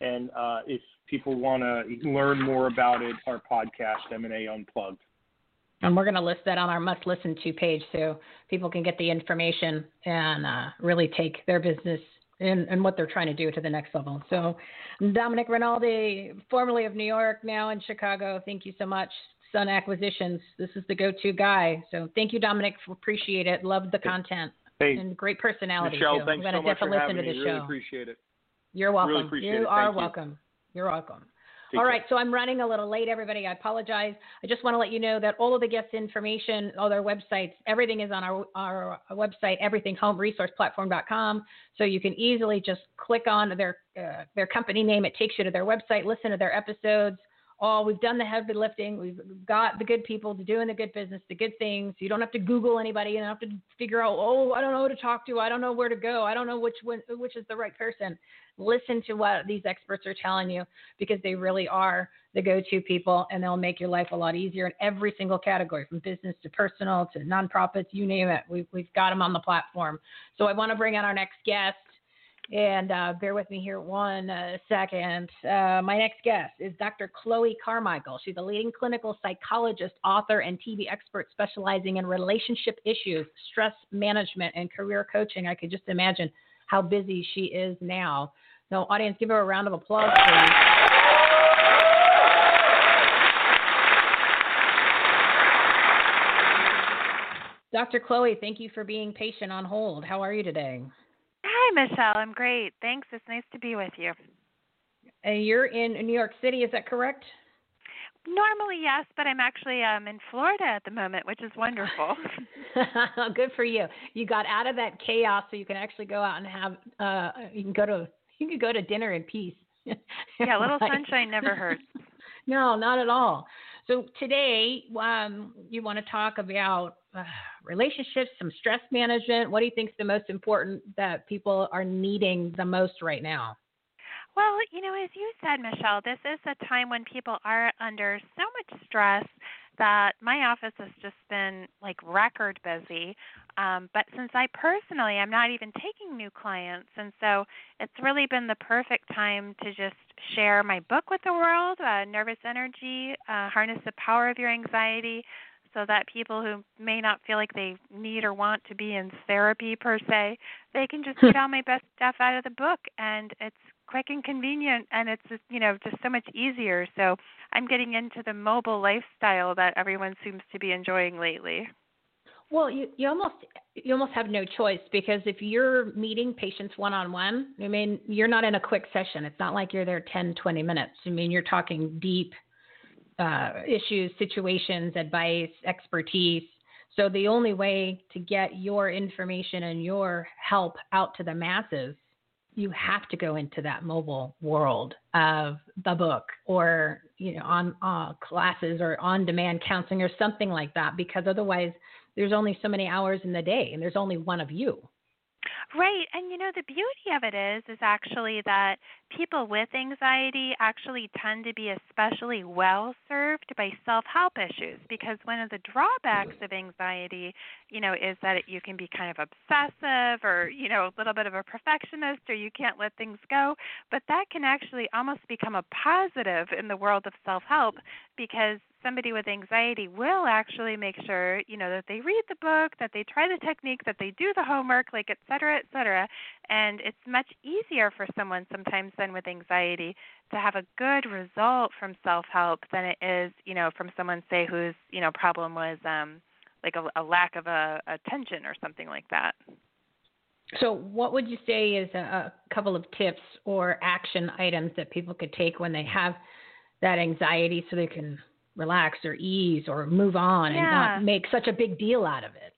And uh, if people want to learn more about it, our podcast, M&A Unplugged. And we're going to list that on our must listen to page so people can get the information and uh, really take their business and, and, what they're trying to do to the next level. So, Domenic Rinaldi, formerly of New York, now in Chicago, thank you so much. Sun Acquisitions. This is the go-to guy. So thank you, Domenic. Appreciate it. Love the content. Hey, and great personality Michele, too. thanks I'm so much for listen having to me. really show. appreciate it. You're welcome. Really appreciate you it. are Thank welcome. You. are welcome. Take all care. right, so I'm running a little late, everybody. I apologize. I just want to let you know that all of the guest information, all their websites, everything is on our, our website, everythinghomeresourceplatform.com. So you can easily just click on their uh, their company name. It takes you to their website, listen to their episodes oh, we've done the heavy lifting. We've got the good people to doing the good business, the good things. You don't have to Google anybody. You don't have to figure out, oh, I don't know who to talk to. I don't know where to go. I don't know which one, which is the right person. Listen to what these experts are telling you because they really are the go-to people, and they'll make your life a lot easier in every single category, from business to personal to nonprofits, you name it. We've we've got them on the platform. So I want to bring on our next guest. And uh, bear with me here one uh, second. Uh, my next guest is Dr. Chloe Carmichael. She's a leading clinical psychologist, author, and TV expert specializing in relationship issues, stress management, and career coaching. I could just imagine how busy she is now. So, audience, give her a round of applause, please. Dr. Chloe, thank you for being patient on hold. How are you today? Michele. I'm great. Thanks. It's nice to be with you. And you're in New York City, is that correct? Normally, yes, but I'm actually um, in Florida at the moment, which is wonderful. Good for you. You got out of that chaos, so you can actually go out and have. Uh, you can go to you can go to dinner in peace. yeah, a little sunshine never hurts. no, not at all. So today, um, you want to talk about uh, relationships, some stress management. What do you think is the most important that people are needing the most right now? Well, you know, as you said, Michele, this is a time when people are under so much stress that my office has just been like record busy. Um, but since I personally am not even taking new clients, and so it's really been the perfect time to just share my book with the world, uh, Nervous Energy, uh, Harness the Power of Your Anxiety, so that people who may not feel like they need or want to be in therapy per se, they can just get all my best stuff out of the book and it's quick and convenient and it's just, you know, just so much easier. So I'm getting into the mobile lifestyle that everyone seems to be enjoying lately. Well, you, you almost you almost have no choice because if you're meeting patients one on one, I mean, you're not in a quick session. It's not like you're there 10, 20 minutes. I mean, you're talking deep uh, issues, situations, advice, expertise. So the only way to get your information and your help out to the masses, you have to go into that mobile world of the book or you know on uh, classes or on demand counseling or something like that because otherwise there's only so many hours in the day and there's only one of you. Right. And you know, the beauty of it is is actually that people with anxiety actually tend to be especially well served by self-help issues because one of the drawbacks of anxiety, you know, is that you can be kind of obsessive or, you know, a little bit of a perfectionist or you can't let things go, but that can actually almost become a positive in the world of self-help because somebody with anxiety will actually make sure you know that they read the book that they try the technique that they do the homework like et cetera et cetera and it's much easier for someone sometimes than with anxiety to have a good result from self help than it is you know from someone say whose you know problem was um like a, a lack of a attention or something like that so, what would you say is a, a couple of tips or action items that people could take when they have that anxiety so they can relax or ease or move on yeah. and not make such a big deal out of it.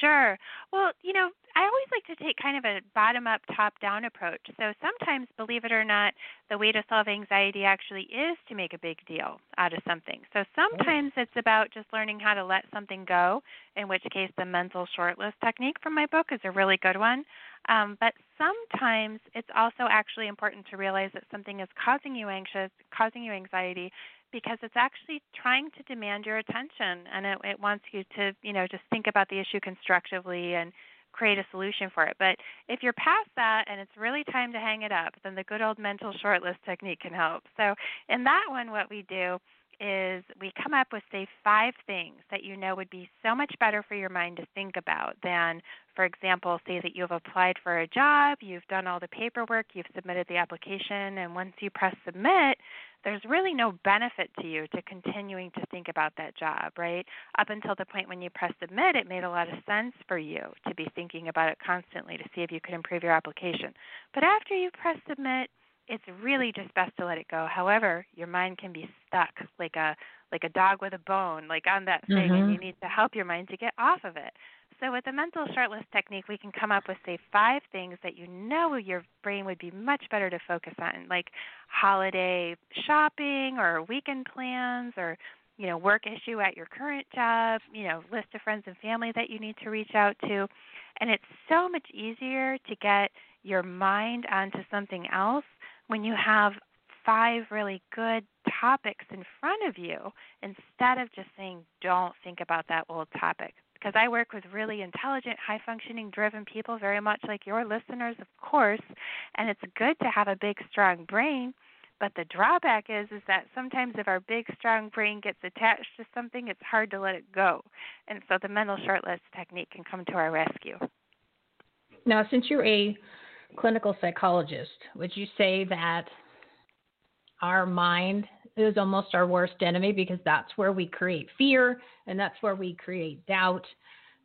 Sure. Well, you know, I always like to take kind of a bottom up, top down approach. So sometimes, believe it or not, the way to solve anxiety actually is to make a big deal out of something. So sometimes it's about just learning how to let something go, in which case the mental shortlist technique from my book is a really good one. Um, but sometimes it's also actually important to realize that something is causing you anxious, causing you anxiety, because it's actually trying to demand your attention and it, it wants you to you know just think about the issue constructively and create a solution for it. But if you're past that and it's really time to hang it up then the good old mental shortlist technique can help. So in that one what we do is we come up with say five things that you know would be so much better for your mind to think about than for example say that you've applied for a job you've done all the paperwork you've submitted the application and once you press submit there's really no benefit to you to continuing to think about that job, right? Up until the point when you press submit, it made a lot of sense for you to be thinking about it constantly to see if you could improve your application. But after you press submit, it's really just best to let it go. However, your mind can be stuck like a like a dog with a bone, like on that thing, mm-hmm. and you need to help your mind to get off of it. So, with the mental shortlist technique, we can come up with, say, five things that you know your brain would be much better to focus on, like holiday shopping or weekend plans or you know work issue at your current job you know list of friends and family that you need to reach out to. And it's so much easier to get your mind onto something else when you have five really good topics in front of you instead of just saying don't think about that old topic because I work with really intelligent, high functioning, driven people, very much like your listeners, of course. And it's good to have a big, strong brain. But the drawback is is that sometimes if our big strong brain gets attached to something, it's hard to let it go. And so the mental shortlist technique can come to our rescue. Now, since you're a clinical psychologist, would you say that our mind is almost our worst enemy because that's where we create fear and that's where we create doubt.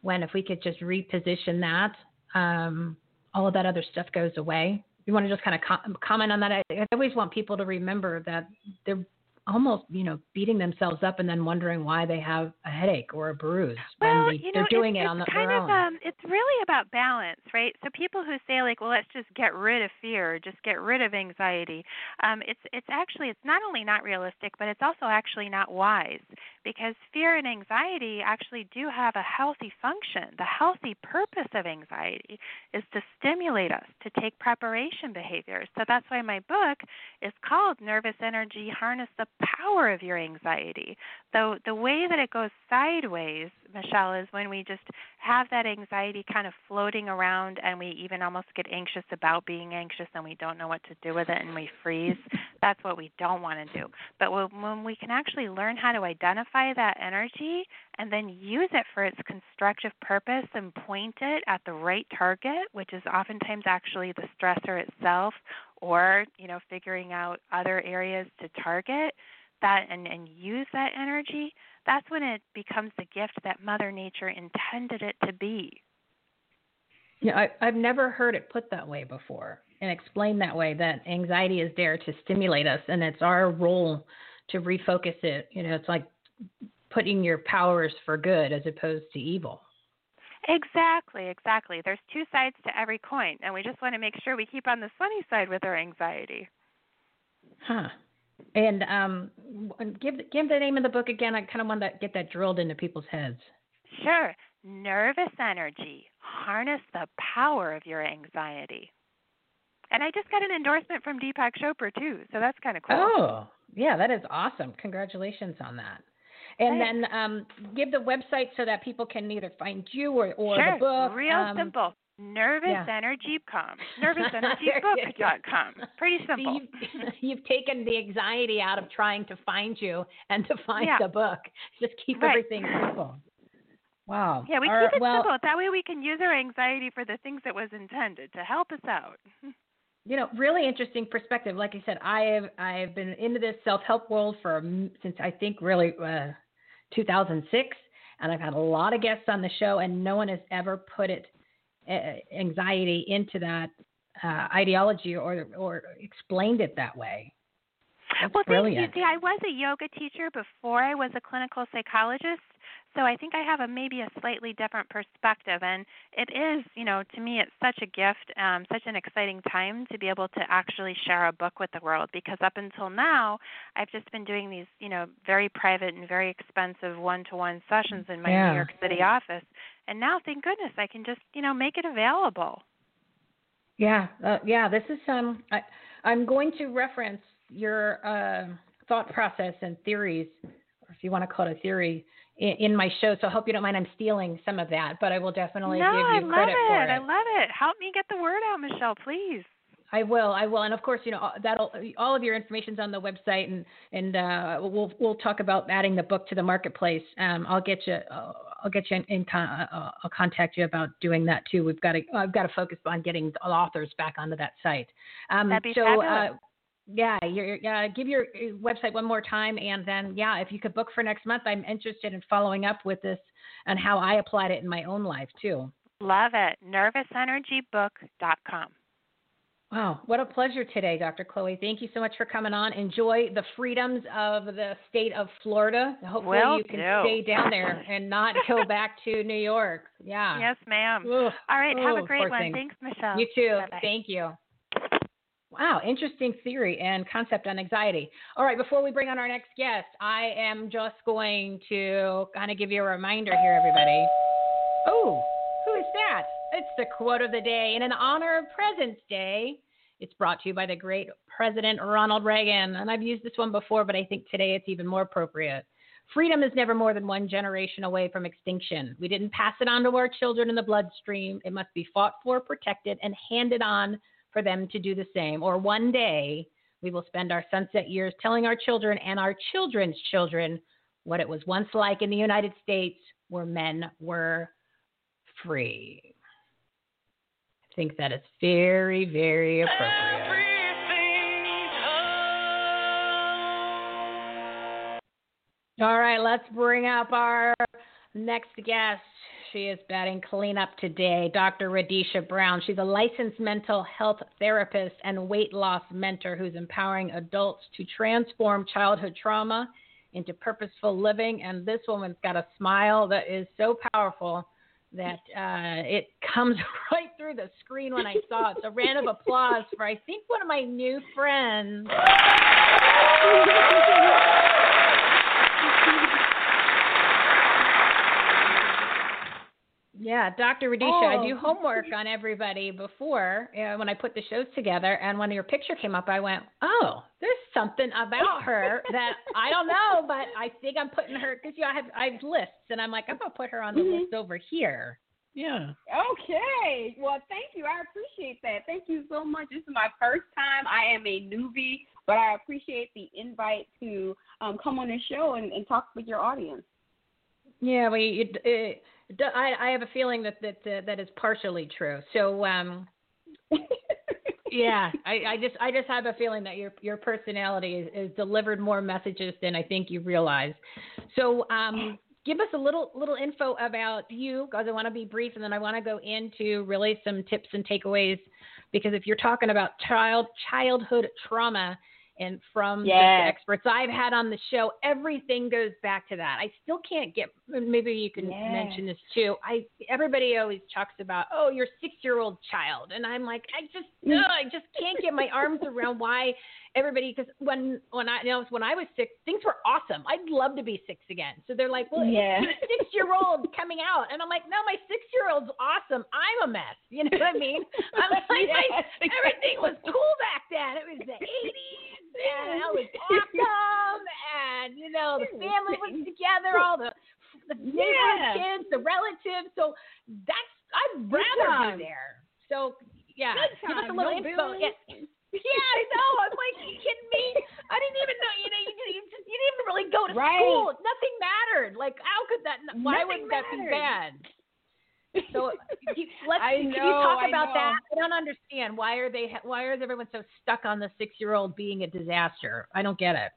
When if we could just reposition that, um, all of that other stuff goes away. You want to just kind of com- comment on that? I, I always want people to remember that they're almost you know beating themselves up and then wondering why they have a headache or a bruise well, when they, you know, they're doing it's, it on the, kind their of, own. Um, it's really about balance, right? So people who say like, well, let's just get rid of fear, just get rid of anxiety. Um, it's it's actually it's not only not realistic, but it's also actually not wise because fear and anxiety actually do have a healthy function. The healthy purpose of anxiety is to stimulate us to take preparation behaviors. So that's why my book is called Nervous Energy Harness the power of your anxiety. So the way that it goes sideways, Michele, is when we just have that anxiety kind of floating around and we even almost get anxious about being anxious and we don't know what to do with it and we freeze. That's what we don't want to do. But when we can actually learn how to identify that energy and then use it for its constructive purpose and point it at the right target, which is oftentimes actually the stressor itself or, you know, figuring out other areas to target that and, and use that energy, that's when it becomes the gift that Mother Nature intended it to be. Yeah, I, I've never heard it put that way before and explained that way that anxiety is there to stimulate us and it's our role to refocus it. You know, it's like putting your powers for good as opposed to evil. Exactly, exactly. There's two sides to every coin, and we just want to make sure we keep on the sunny side with our anxiety. Huh. And um, give give the name of the book again. I kind of want to get that drilled into people's heads. Sure. Nervous energy. Harness the power of your anxiety. And I just got an endorsement from Deepak Chopra too, so that's kind of cool. Oh, yeah, that is awesome. Congratulations on that. And Thanks. then um, give the website so that people can either find you or, or sure. the book. Real um, simple. NervousEnergy.com. NervousEnergyBook.com. Pretty simple. So you've, you've, taken the anxiety out of trying to find you and to find yeah. the book. Just keep right. everything simple. Wow. Yeah, we All keep it well, simple. That way we can use our anxiety for the things it was intended to help us out. you know, really interesting perspective. Like I said, I have I've been into this self help world for since I think really uh, 2006, and I've had a lot of guests on the show, and no one has ever put it uh, anxiety into that uh, ideology or or explained it that way. That's well, brilliant. thank you. See, I was a yoga teacher before I was a clinical psychologist, so I think I have a maybe a slightly different perspective. And it is, you know, to me, it's such a gift, um, such an exciting time to be able to actually share a book with the world. Because up until now, I've just been doing these, you know, very private and very expensive one-to-one sessions in my Yeah. New York City office. And now, thank goodness, I can just, you know, make it available. Yeah, uh, yeah. This is um. I, I'm going to reference your uh, thought process and theories, or if you want to call it a theory, in, my show. So I hope you don't mind. I'm stealing some of that, but I will definitely no, give you credit it. for it. I love it. Help me get the word out, Michele, please. I will, I will, and of course, you know that'll all of your information's on the website, and and uh, we'll we'll talk about adding the book to the marketplace. Um, I'll get you, uh, I'll get you in, in con- uh, I'll contact you about doing that too. We've got to, I've got to focus on getting the authors back onto that site. Um, That'd be so, fabulous. Yeah, you're, uh, give your website one more time, and then yeah, if you could book for next month, I'm interested in following up with this and how I applied it in my own life too. Love it. NervousEnergyBook.com. Wow, what a pleasure today, Dr. Chloe. Thank you so much for coming on. Enjoy the freedoms of the state of Florida. Hopefully, Will you can do. stay down there and not go back to New York. Yeah. Yes, ma'am. All right, have a great one. thing. Thanks, Michele. You too. Bye-bye. Thank you. Wow, interesting theory and concept on anxiety. All right, before we bring on our next guest, I am just going to kind of give you a reminder here, everybody. Oh, who is that? It's the quote of the day. And in honor of President's Day, it's brought to you by the great President Ronald Reagan. And I've used this one before, but I think today it's even more appropriate. Freedom is never more than one generation away from extinction. We didn't pass it on to our children in the bloodstream. It must be fought for, protected, and handed on for them to do the same. Or one day we will spend our sunset years telling our children and our children's children what it was once like in the United States where men were free. I think that is very, very appropriate. All right, let's bring up our next guest. She is batting cleanup today, Dr. Radisha Brown. She's a licensed mental health therapist and weight loss mentor who's empowering adults to transform childhood trauma into purposeful living. And this woman's got a smile that is so powerful that uh, it comes right through the screen when I saw it. So, round of applause for I think one of my new friends. Yeah, Dr. Radisha, I do Oh. homework on everybody before uh, when I put the shows together. And when your picture came up, I went, "Oh, there's something about her that I don't know, but I think I'm putting her because you know, I have I have lists, and I'm like I'm gonna put her on the Mhm. list over here. Yeah. Okay. Well, thank you. I appreciate that. Thank you so much. This is my first time. I am a newbie, but I appreciate the invite to um, come on the show and, and talk with your audience. Yeah, well, it, it, it, I, I have a feeling that that uh, that is partially true. So, um, yeah, I, I just I just have a feeling that your your personality is, is delivered more messages than I think you realize. So, um, give us a little little info about you, because I want to be brief, and then I want to go into really some tips and takeaways. Because if you're talking about child childhood trauma, and from the experts I've had on the show, everything goes back to that. I still can't get. Maybe you can Yeah. mention this too. I everybody always talks about, oh, your six year old child, and I'm like, I just, Mm. ugh, I just can't get my arms around why everybody. Because when when I you know when I was six, things were awesome. I'd love to be six again. So they're like, well, Yeah. six year old coming out, and I'm like, no, my six year old's awesome. I'm a mess. You know what I mean? I'm like, my, Yes, everything was cool back then. It was the 80s, and it was awesome, and you know the family was together, all the the Yeah. kids, the relatives. So that's I'd rather be there. So yeah, give us a little no info. Yeah. I know. I'm like, you kidding me? I didn't even know. You know, you, you, just, you didn't even really go to Right. school. Nothing mattered. Like, how could that? Why Nothing would that be bad? So you, let's I can you talk I about know. that? I don't understand. Why are they? Why is everyone so stuck on the six-year-old being a disaster? I don't get it.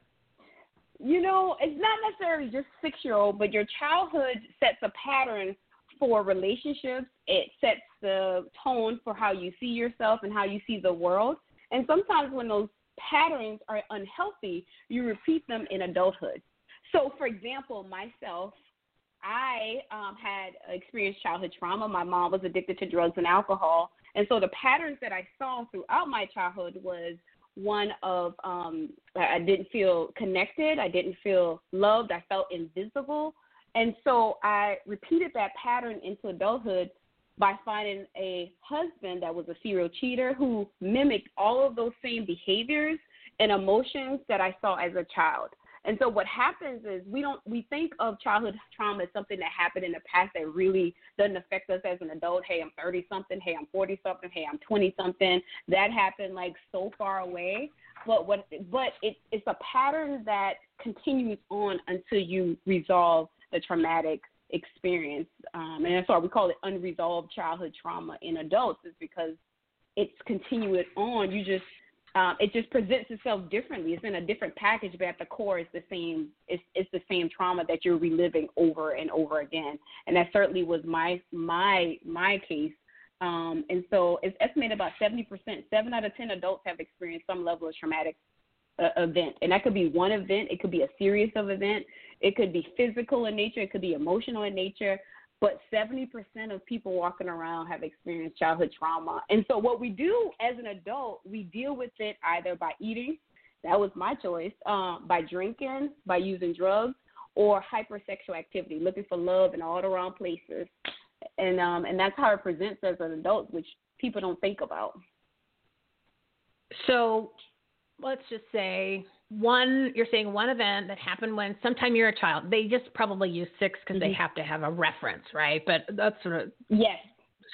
you know, it's not necessarily just six year old, but your childhood sets a pattern for relationships. It sets the tone for how you see yourself and how you see the world. And sometimes when those patterns are unhealthy, you repeat them in adulthood. So, for example, myself, I um, had experienced childhood trauma. My mom was addicted to drugs and alcohol. And so the patterns that I saw throughout my childhood was one of um, I I didn't feel connected, I didn't feel loved, I felt invisible. And so I repeated that pattern into adulthood by finding a husband that was a serial cheater who mimicked all of those same behaviors and emotions that I saw as a child. And so what happens is we don't we think of childhood trauma as something that happened in the past that really doesn't affect us as an adult. Hey, I'm 30 something. Hey, I'm 40 something. Hey, I'm 20 something. That happened like so far away. But what but it, it's a pattern that continues on until you resolve the traumatic experience. Um, and that's why we call it unresolved childhood trauma in adults, is because it's continuing on. You just um, it just presents itself differently. It's in a different package, but at the core, it's the same. It's it's the same trauma that you're reliving over and over again. And that certainly was my my my case. Um, and so it's estimated about 70%, seven out of 10 adults have experienced some level of traumatic uh, event. And that could be one event, it could be a series of events, it could be physical in nature, it could be emotional in nature. But 70% of people walking around have experienced childhood trauma. And so, what we do as an adult, we deal with it either by eating, that was my choice, um, by drinking, by using drugs, or hypersexual activity, looking for love in all the wrong places. And um, and that's how it presents as an adult, which people don't think about. So let's just say one you're saying one event that happened when sometime you're a child they just probably use six because they Mhm. have to have a reference right but that's sort of Yes.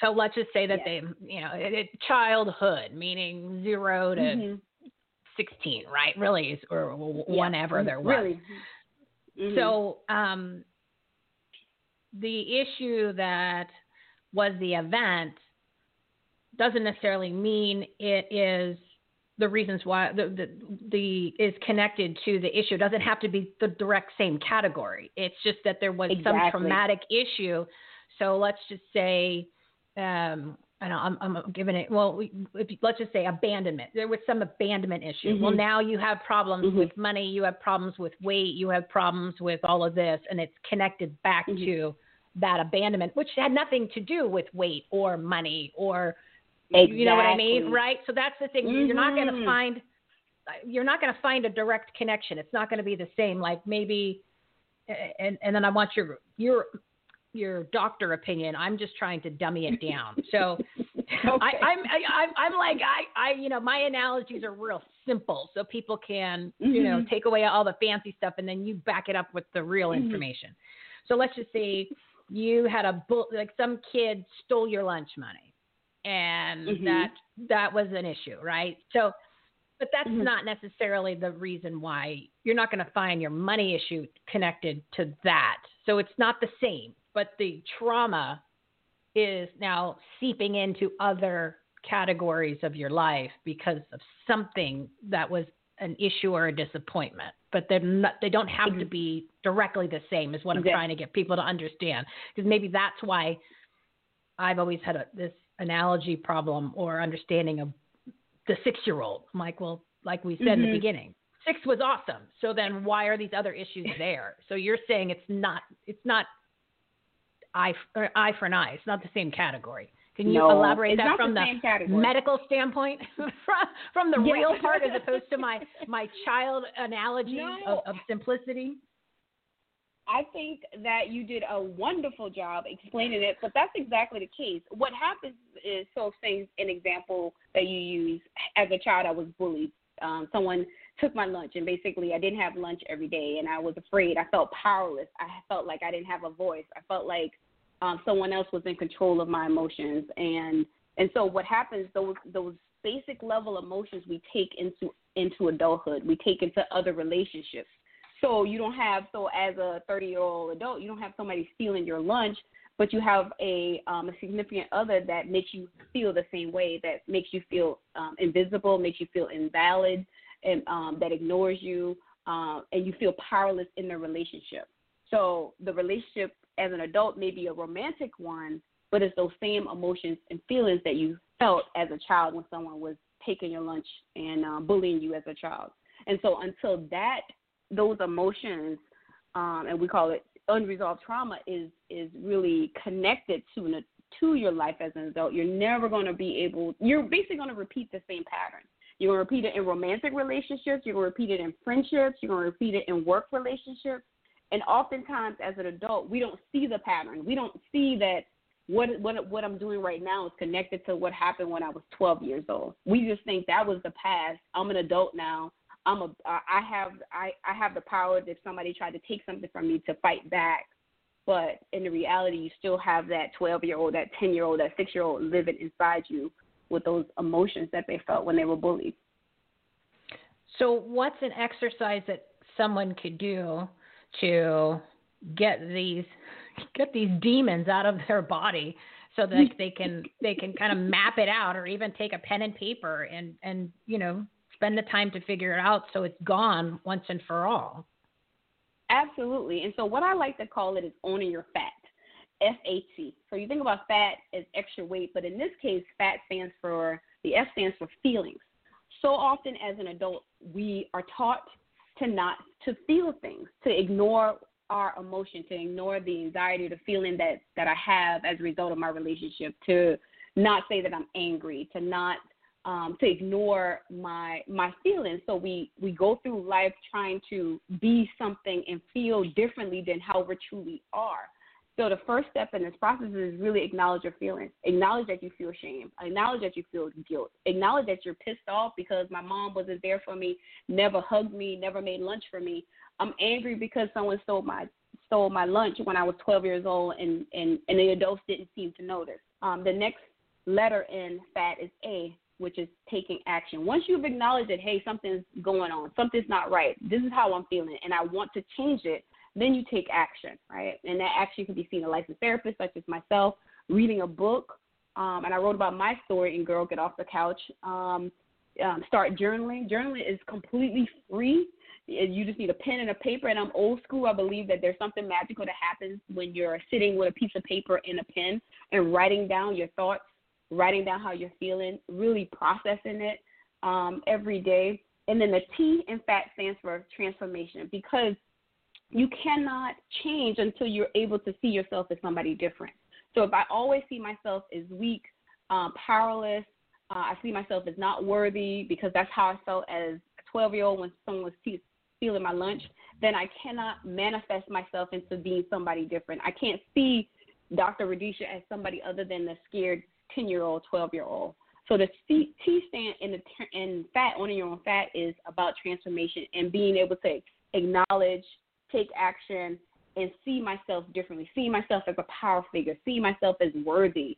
so let's just say that Yes. they you know it, it, childhood meaning zero to Mhm. 16 right really is or Yeah. whenever there was Really. Mhm. so um, the issue that was the event doesn't necessarily mean it is the reasons why the, the the is connected to the issue. It doesn't have to be the direct same category. It's just that there was some traumatic issue. So let's just say, um, I know I'm, I'm giving it. Well, if, let's just say abandonment. There was some abandonment issue. Well, Mhm. now you have problems Mhm. with money. You have problems with weight. You have problems with all of this, and it's connected back Mhm. to that abandonment, which had nothing to do with weight or money or you know what I mean, right? So that's the thing. You're not going to Mhm. find you're not going to find a direct connection. It's not going to be the same. Like maybe, and and then I want your your your doctor opinion. I'm just trying to dummy it down. So I, I'm I, I'm I'm like I I you know my analogies are real simple, so people can you know Mhm. take away all the fancy stuff, and then you back it up with the real Mhm. information. So let's just say you had a bull like some kid stole your lunch money, and Mhm. that that was an issue, right? So, but that's Mhm. not necessarily the reason why you're not going to find your money issue connected to that. So it's not the same, but the trauma is now seeping into other categories of your life because of something that was an issue or a disappointment. But they're not, they don't have to be directly the same, is what I'm Exactly. trying to get people to understand. Because maybe that's why I've always had a, this analogy problem or understanding of the six year old. I'm like, well, like we said in the Mhm. beginning, six was awesome. So then why are these other issues there? So you're saying it's not, it's not eye for, or eye for an eye. It's not the same category. Can you No, elaborate that from the the, medical standpoint, from, from the Yeah. real part, as opposed to my my child analogy No. of, of simplicity? I think that you did a wonderful job explaining it, but that's exactly the case. What happens is, so say an example that you use, as a child, I was bullied. Um, someone took my lunch, and basically, I didn't have lunch every day, and I was afraid. I felt powerless. I felt like I didn't have a voice. I felt like um, someone else was in control of my emotions, and and so what happens? Those those basic level emotions we take into into adulthood. We take into other relationships. So you don't have so as a 30 year old adult, you don't have somebody stealing your lunch, but you have a um, a significant other that makes you feel the same way, that makes you feel um, invisible, makes you feel invalid, and um, that ignores you, um, and you feel powerless in the relationship. So the relationship as an adult may be a romantic one, but it's those same emotions and feelings that you felt as a child when someone was taking your lunch and uh, bullying you as a child. And so until that those emotions, um, and we call it unresolved trauma, is is really connected to to your life as an adult. You're never going to be able. You're basically going to repeat the same pattern. You're going to repeat it in romantic relationships. You're going to repeat it in friendships. You're going to repeat it in work relationships. And oftentimes, as an adult, we don't see the pattern. We don't see that what what what I'm doing right now is connected to what happened when I was 12 years old. We just think that was the past. I'm an adult now. I'm a I have I I have the power that if somebody tried to take something from me to fight back. But in the reality, you still have that 12 year old, that 10 year old, that six year old living inside you with those emotions that they felt when they were bullied. So, what's an exercise that someone could do to get these get these demons out of their body so that they can they can kind of map it out or even take a pen and paper and and you know spend the time to figure it out so it's gone once and for all. Absolutely. And so what I like to call it is owning your fat. F A T. So you think about fat as extra weight, but in this case, fat stands for the F stands for feelings. So often as an adult, we are taught to not to feel things, to ignore our emotion, to ignore the anxiety, the feeling that that I have as a result of my relationship, to not say that I'm angry, to not um, to ignore my my feelings. So we we go through life trying to be something and feel differently than how we truly are. So the first step in this process is really acknowledge your feelings. Acknowledge that you feel shame. Acknowledge that you feel guilt. Acknowledge that you're pissed off because my mom wasn't there for me, never hugged me, never made lunch for me. I'm angry because someone stole my stole my lunch when I was 12 years old, and and and the adults didn't seem to notice. Um, the next letter in FAT is A, which is taking action. Once you've acknowledged that, hey, something's going on, something's not right, this is how I'm feeling, and I want to change it, then you take action, right? And that action can be seeing a licensed therapist, such as myself, reading a book. Um, and I wrote about my story in Girl Get Off the Couch. Um, um, start journaling. Journaling is completely free. You just need a pen and a paper. And I'm old school. I believe that there's something magical that happens when you're sitting with a piece of paper and a pen and writing down your thoughts, writing down how you're feeling, really processing it um, every day. And then the T in FAT stands for transformation because you cannot change until you're able to see yourself as somebody different. So if I always see myself as weak, um, powerless, uh, I see myself as not worthy because that's how I felt as a 12 year old when someone was te- stealing my lunch, then I cannot manifest myself into being somebody different. I can't see Dr. Radisha as somebody other than the scared 10 year old, 12 year old. So the T stand in the in fat owning your own fat is about transformation and being able to acknowledge, take action, and see myself differently. See myself as a power figure. See myself as worthy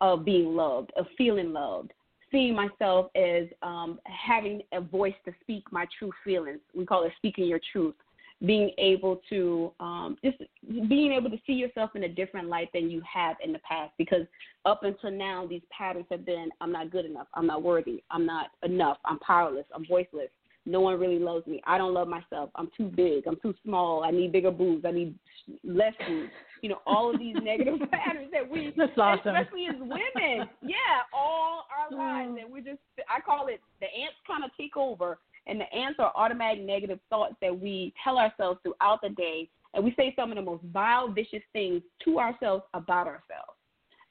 of being loved, of feeling loved. Seeing myself as um, having a voice to speak my true feelings. We call it speaking your truth being able to um, just being able to see yourself in a different light than you have in the past. Because up until now, these patterns have been: I'm not good enough, I'm not worthy, I'm not enough, I'm powerless, I'm voiceless. No one really loves me. I don't love myself. I'm too big. I'm too small. I need bigger boobs. I need less boobs. You know, all of these negative patterns that we, That's awesome. especially as women, yeah, all our lives, Mm. and we just, I call it the ants kind of take over and the ants are automatic negative thoughts that we tell ourselves throughout the day, and we say some of the most vile, vicious things to ourselves about ourselves.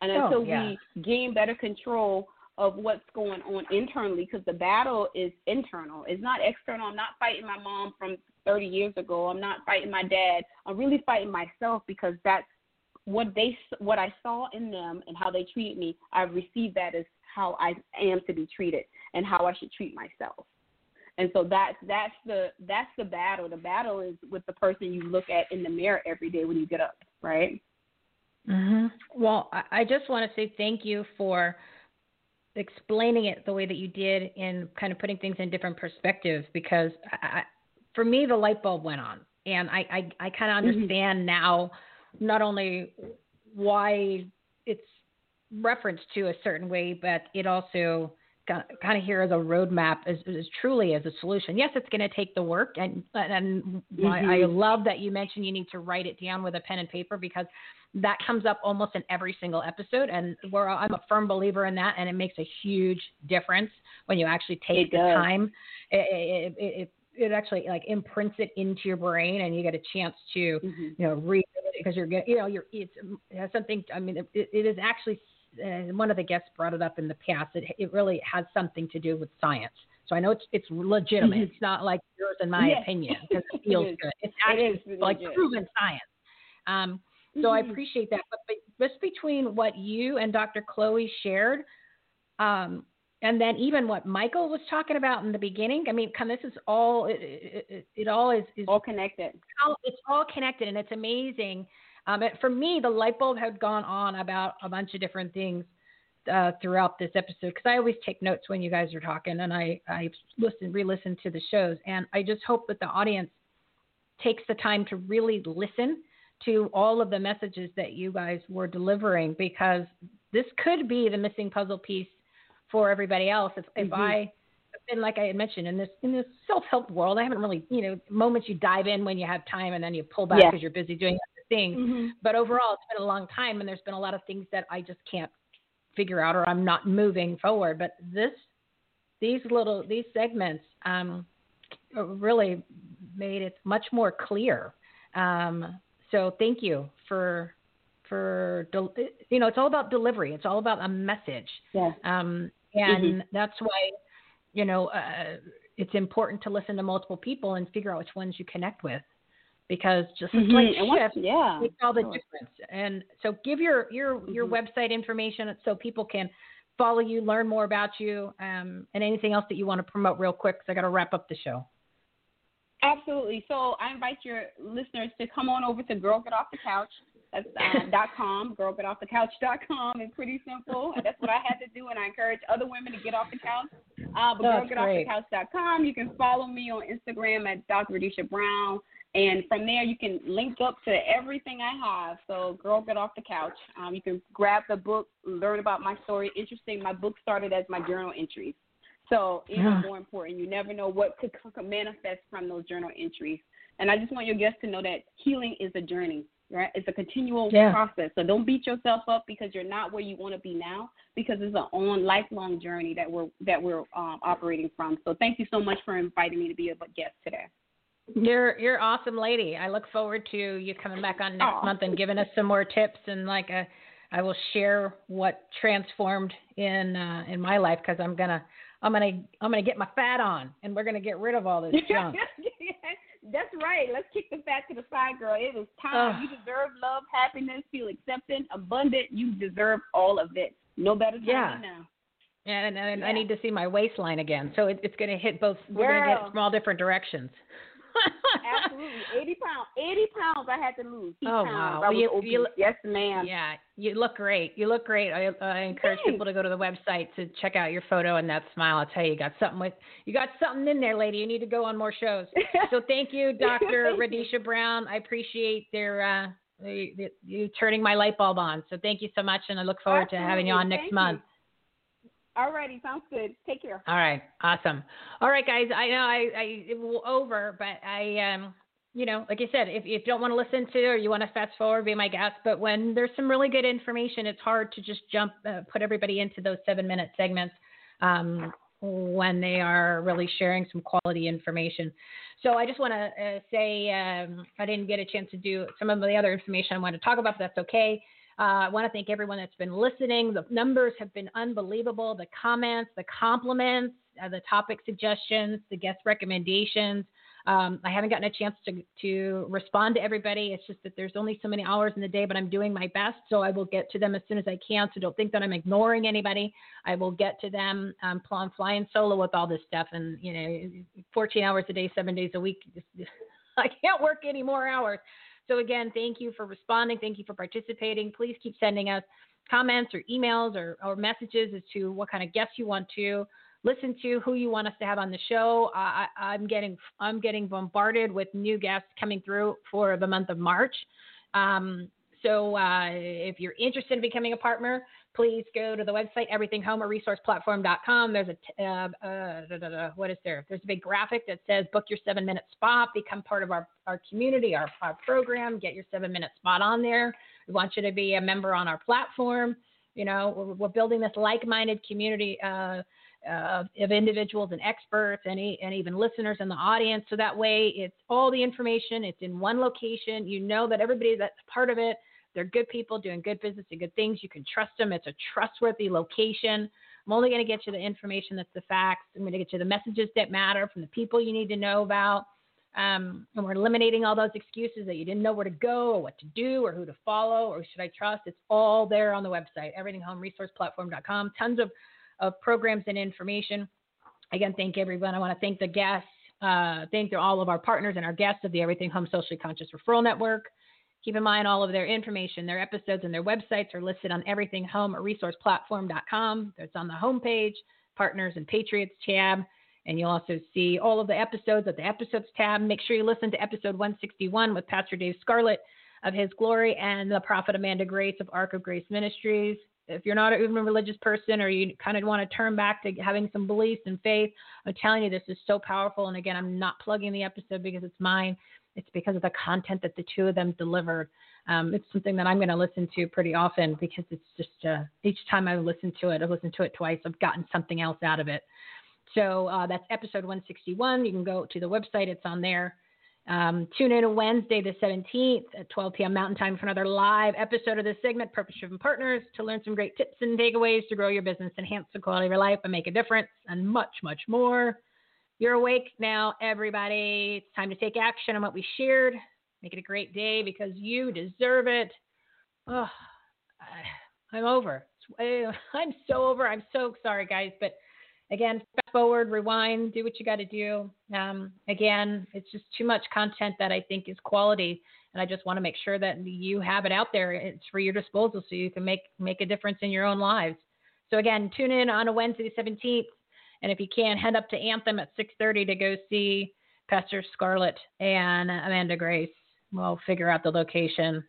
And Oh, until yeah. we gain better control of what's going on internally, because the battle is internal, it's not external. I'm not fighting my mom from 30 years ago. I'm not fighting my dad. I'm really fighting myself because that's what they, what I saw in them and how they treated me. I've received that as how I am to be treated and how I should treat myself. And so that's that's the that's the battle. The battle is with the person you look at in the mirror every day when you get up, right? hmm Well, I, I just want to say thank you for explaining it the way that you did and kind of putting things in different perspectives because I, for me, the light bulb went on. And I, I, I kind of Mhm. understand now not only why it's referenced to a certain way, but it also kind of here as a roadmap as, truly as a solution. Yes, it's going to take the work, and and I, I Mhm. love that you mentioned you need to write it down with a pen and paper because that comes up almost in every single episode, and where I'm a firm believer in that, and it makes a huge difference when you actually take the time. It, it, it, it actually like imprints it into your brain, and you get a chance to Mhm. you know read it because you're get- you know you're it's it has something. I mean, it, it is actually. Uh, one of the guests brought it up in the past. It, it really has something to do with science. So I know it's it's legitimate. Mhm. It's not like yours and my Yes. opinion because it It feels is. good. It's actually is like proven science. Um, so I Mhm. appreciate that. But, but just between what you and Dr. Chloe shared, um, and then even what Michael was talking about in the beginning, I mean, come, this is all it, it, it, it all is, is All connected. all, it's all connected, and it's amazing. Um, it, for me, the light bulb had gone on about a bunch of different things uh, throughout this episode because I always take notes when you guys are talking, and I I listen, re-listen to the shows, and I just hope that the audience takes the time to really listen to all of the messages that you guys were delivering because this could be the missing puzzle piece for everybody else. If, if Mhm. I and like I had mentioned in this in this self help world, I haven't really you know moments you dive in when you have time and then you pull back Yeah. because you're busy doing things. Mhm. But overall, it's been a long time, and there's been a lot of things that I just can't figure out, or I'm not moving forward. But this, these little these segments, um, really made it much more clear. Um, so thank you for for del- you know it's all about delivery. It's all about a message. Yeah. Um, and Mhm. that's why, you know, uh, it's important to listen to multiple people and figure out which ones you connect with, because just Mhm. slight And shift yeah, makes all the sure. difference. And so, give your your your Mhm. website information so people can follow you, learn more about you, um, and anything else that you want to promote real quick. Because I got to wrap up the show. Absolutely. So I invite your listeners to come on over to Girl Get Off the Couch. That's uh, dot com, girlgetoffthecouch.com. It's pretty simple. And that's what I had to do, and I encourage other women to get off the couch. Uh, but That's girlgetoffthecouch.com. You can follow me on Instagram at Dr. Radisha Brown. And from there, you can link up to everything I have. So, Girl Get Off the Couch. Um, you can grab the book, learn about my story. Interesting, my book started as my journal entries. So, even Yeah. more important, you never know what could, could manifest from those journal entries. And I just want your guests to know that healing is a journey, right? It's a continual Yeah. process. So don't beat yourself up because you're not where you want to be now, because it's an on lifelong journey that we're that we're um, operating from. So thank you so much for inviting me to be a guest today. You're you're awesome, lady. I look forward to you coming back on next Aw. month and giving us some more tips and like a, I will share what transformed in uh, in my life because I'm gonna I'm gonna I'm gonna get my fat on and we're gonna get rid of all this junk. That's right. Let's kick the fat to the side, girl. It is time. Ugh. You deserve love, happiness, feel accepted, abundant. You deserve all of it. No better time Yeah. than now. And, and I Yeah. need to see my waistline again. So it, it's going to hit both. We're going to hit from all different directions. Absolutely, eighty pounds. Eighty pounds I had to lose. Oh, pounds. wow. I Well, was you- you- yes, ma'am. Yeah, you look great. You look great. I, I encourage Thanks. people to go to the website to check out your photo and that smile. I'll tell you, you got something with you got something in there, lady. You need to go on more shows. So thank you, Doctor Radisha Brown. I appreciate their uh, the, the, you turning my light bulb on. So thank you so much, and I look forward to having you on next Thank month. Alrighty, sounds good. Take care. All right, awesome. All right, guys. I know I, I it will over, but I um you know, like I said, if, if you don't want to listen to or you want to fast forward, be my guest. But when there's some really good information, it's hard to just jump, uh, put everybody into those seven minute segments um, when they are really sharing some quality information. So I just want to uh, say um, I didn't get a chance to do some of the other information I wanted to talk about, but that's okay. Uh, I want to thank everyone that's been listening. The numbers have been unbelievable. The comments, the compliments, uh, the topic suggestions, the guest recommendations. Um, I haven't gotten a chance to, to respond to everybody. It's just that there's only so many hours in the day, but I'm doing my best. So I will get to them as soon as I can. So don't think that I'm ignoring anybody. I will get to them. Um, I'm flying solo with all this stuff and, you know, 14 hours a day, seven days a week. I can't work any more hours. So again, thank you for responding. Thank you for participating. Please keep sending us comments or emails or, or messages as to what kind of guests you want to listen to, who you want us to have on the show. I, I'm getting I'm getting bombarded with new guests coming through for the month of March. Um, so uh, if you're interested in becoming a partner, please go to the website everythinghomeresourceplatform.com. There's a uh, uh, da, da, da, what is there? There's a big graphic that says book your seven minute spot, become part of our, our community, our, our program, get your seven minute spot on there. We want you to be a member on our platform. You know, we're, we're building this like-minded community uh, uh, of individuals and experts and, and even listeners in the audience. So that way, it's all the information. It's in one location. You know that everybody that's part of it, they're good people doing good business and good things. You can trust them. It's a trustworthy location. I'm only going to get you the information that's the facts. I'm going to get you the messages that matter from the people you need to know about. Um, and we're eliminating all those excuses that you didn't know where to go or what to do or who to follow or should I trust. It's all there on the website, everythinghomeresourceplatform.com. Tons of, of programs and information. Again, thank everyone. I want to thank the guests, uh, thank all of our partners and our guests of the Everything Home Socially Conscious Referral Network. Keep in mind all of their information, their episodes, and their websites are listed on everythinghomeresourceplatform.com. It's on the homepage, Partners and Patriots tab. And you'll also see all of the episodes at the episodes tab. Make sure you listen to episode 161 with Pastor Dave Scarlett of His Glory and the Prophet Amanda Grace of Ark of Grace Ministries. If you're not even a religious person or you kind of want to turn back to having some beliefs and faith, I'm telling you, this is so powerful. And again, I'm not plugging the episode because it's mine. It's because of the content that the two of them delivered. Um, it's something that I'm going to listen to pretty often because it's just uh, each time I listen to it, I've listened to it twice, I've gotten something else out of it. So uh, that's episode 161. You can go to the website, it's on there. Um, tune in Wednesday, the 17th at 12 p.m. Mountain Time for another live episode of this segment, Purpose Driven Partners, to learn some great tips and takeaways to grow your business, enhance the quality of your life, and make a difference, and much, much more. You're awake now, everybody. It's time to take action on what we shared. Make it a great day because you deserve it. Oh, I'm over. I'm so over. I'm so sorry, guys. But again, fast forward, rewind, do what you got to do. Um, again, it's just too much content that I think is quality, and I just want to make sure that you have it out there. It's for your disposal, so you can make make a difference in your own lives. So again, tune in on a Wednesday, the 17th, and if you can, head up to Anthem at 6:30 to go see Pastor Scarlett and Amanda Grace. We'll figure out the location.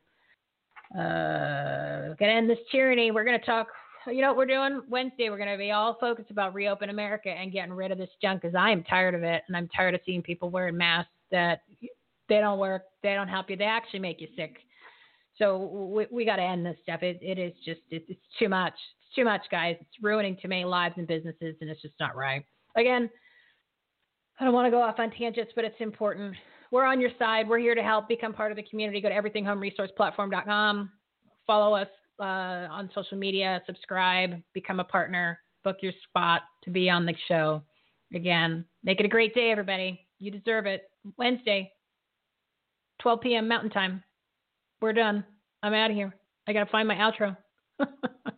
Uh, gonna end this tyranny. We're gonna talk. You know what we're doing Wednesday? We're gonna be all focused about reopen America and getting rid of this junk because I am tired of it, and I'm tired of seeing people wearing masks that they don't work, they don't help you, they actually make you sick. So we, we got to end this stuff. It, it is just it, it's too much. Too much, guys. It's ruining too many lives and businesses, and it's just not right. Again, I don't want to go off on tangents, but it's important. We're on your side. We're here to help. Become part of the community. Go to everythinghomeresourceplatform.com. Follow us uh, on social media. Subscribe. Become a partner. Book your spot to be on the show. Again, make it a great day, everybody. You deserve it. Wednesday, 12 p.m. Mountain Time. We're done. I'm out of here. I got to find my outro.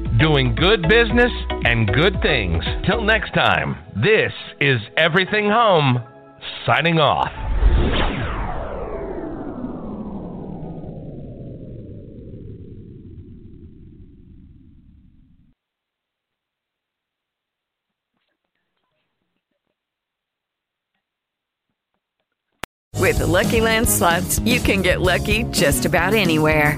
doing good business and good things. Till next time, this is Everything Home, signing off. With the Lucky Land slots, you can get lucky just about anywhere.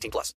18 plus.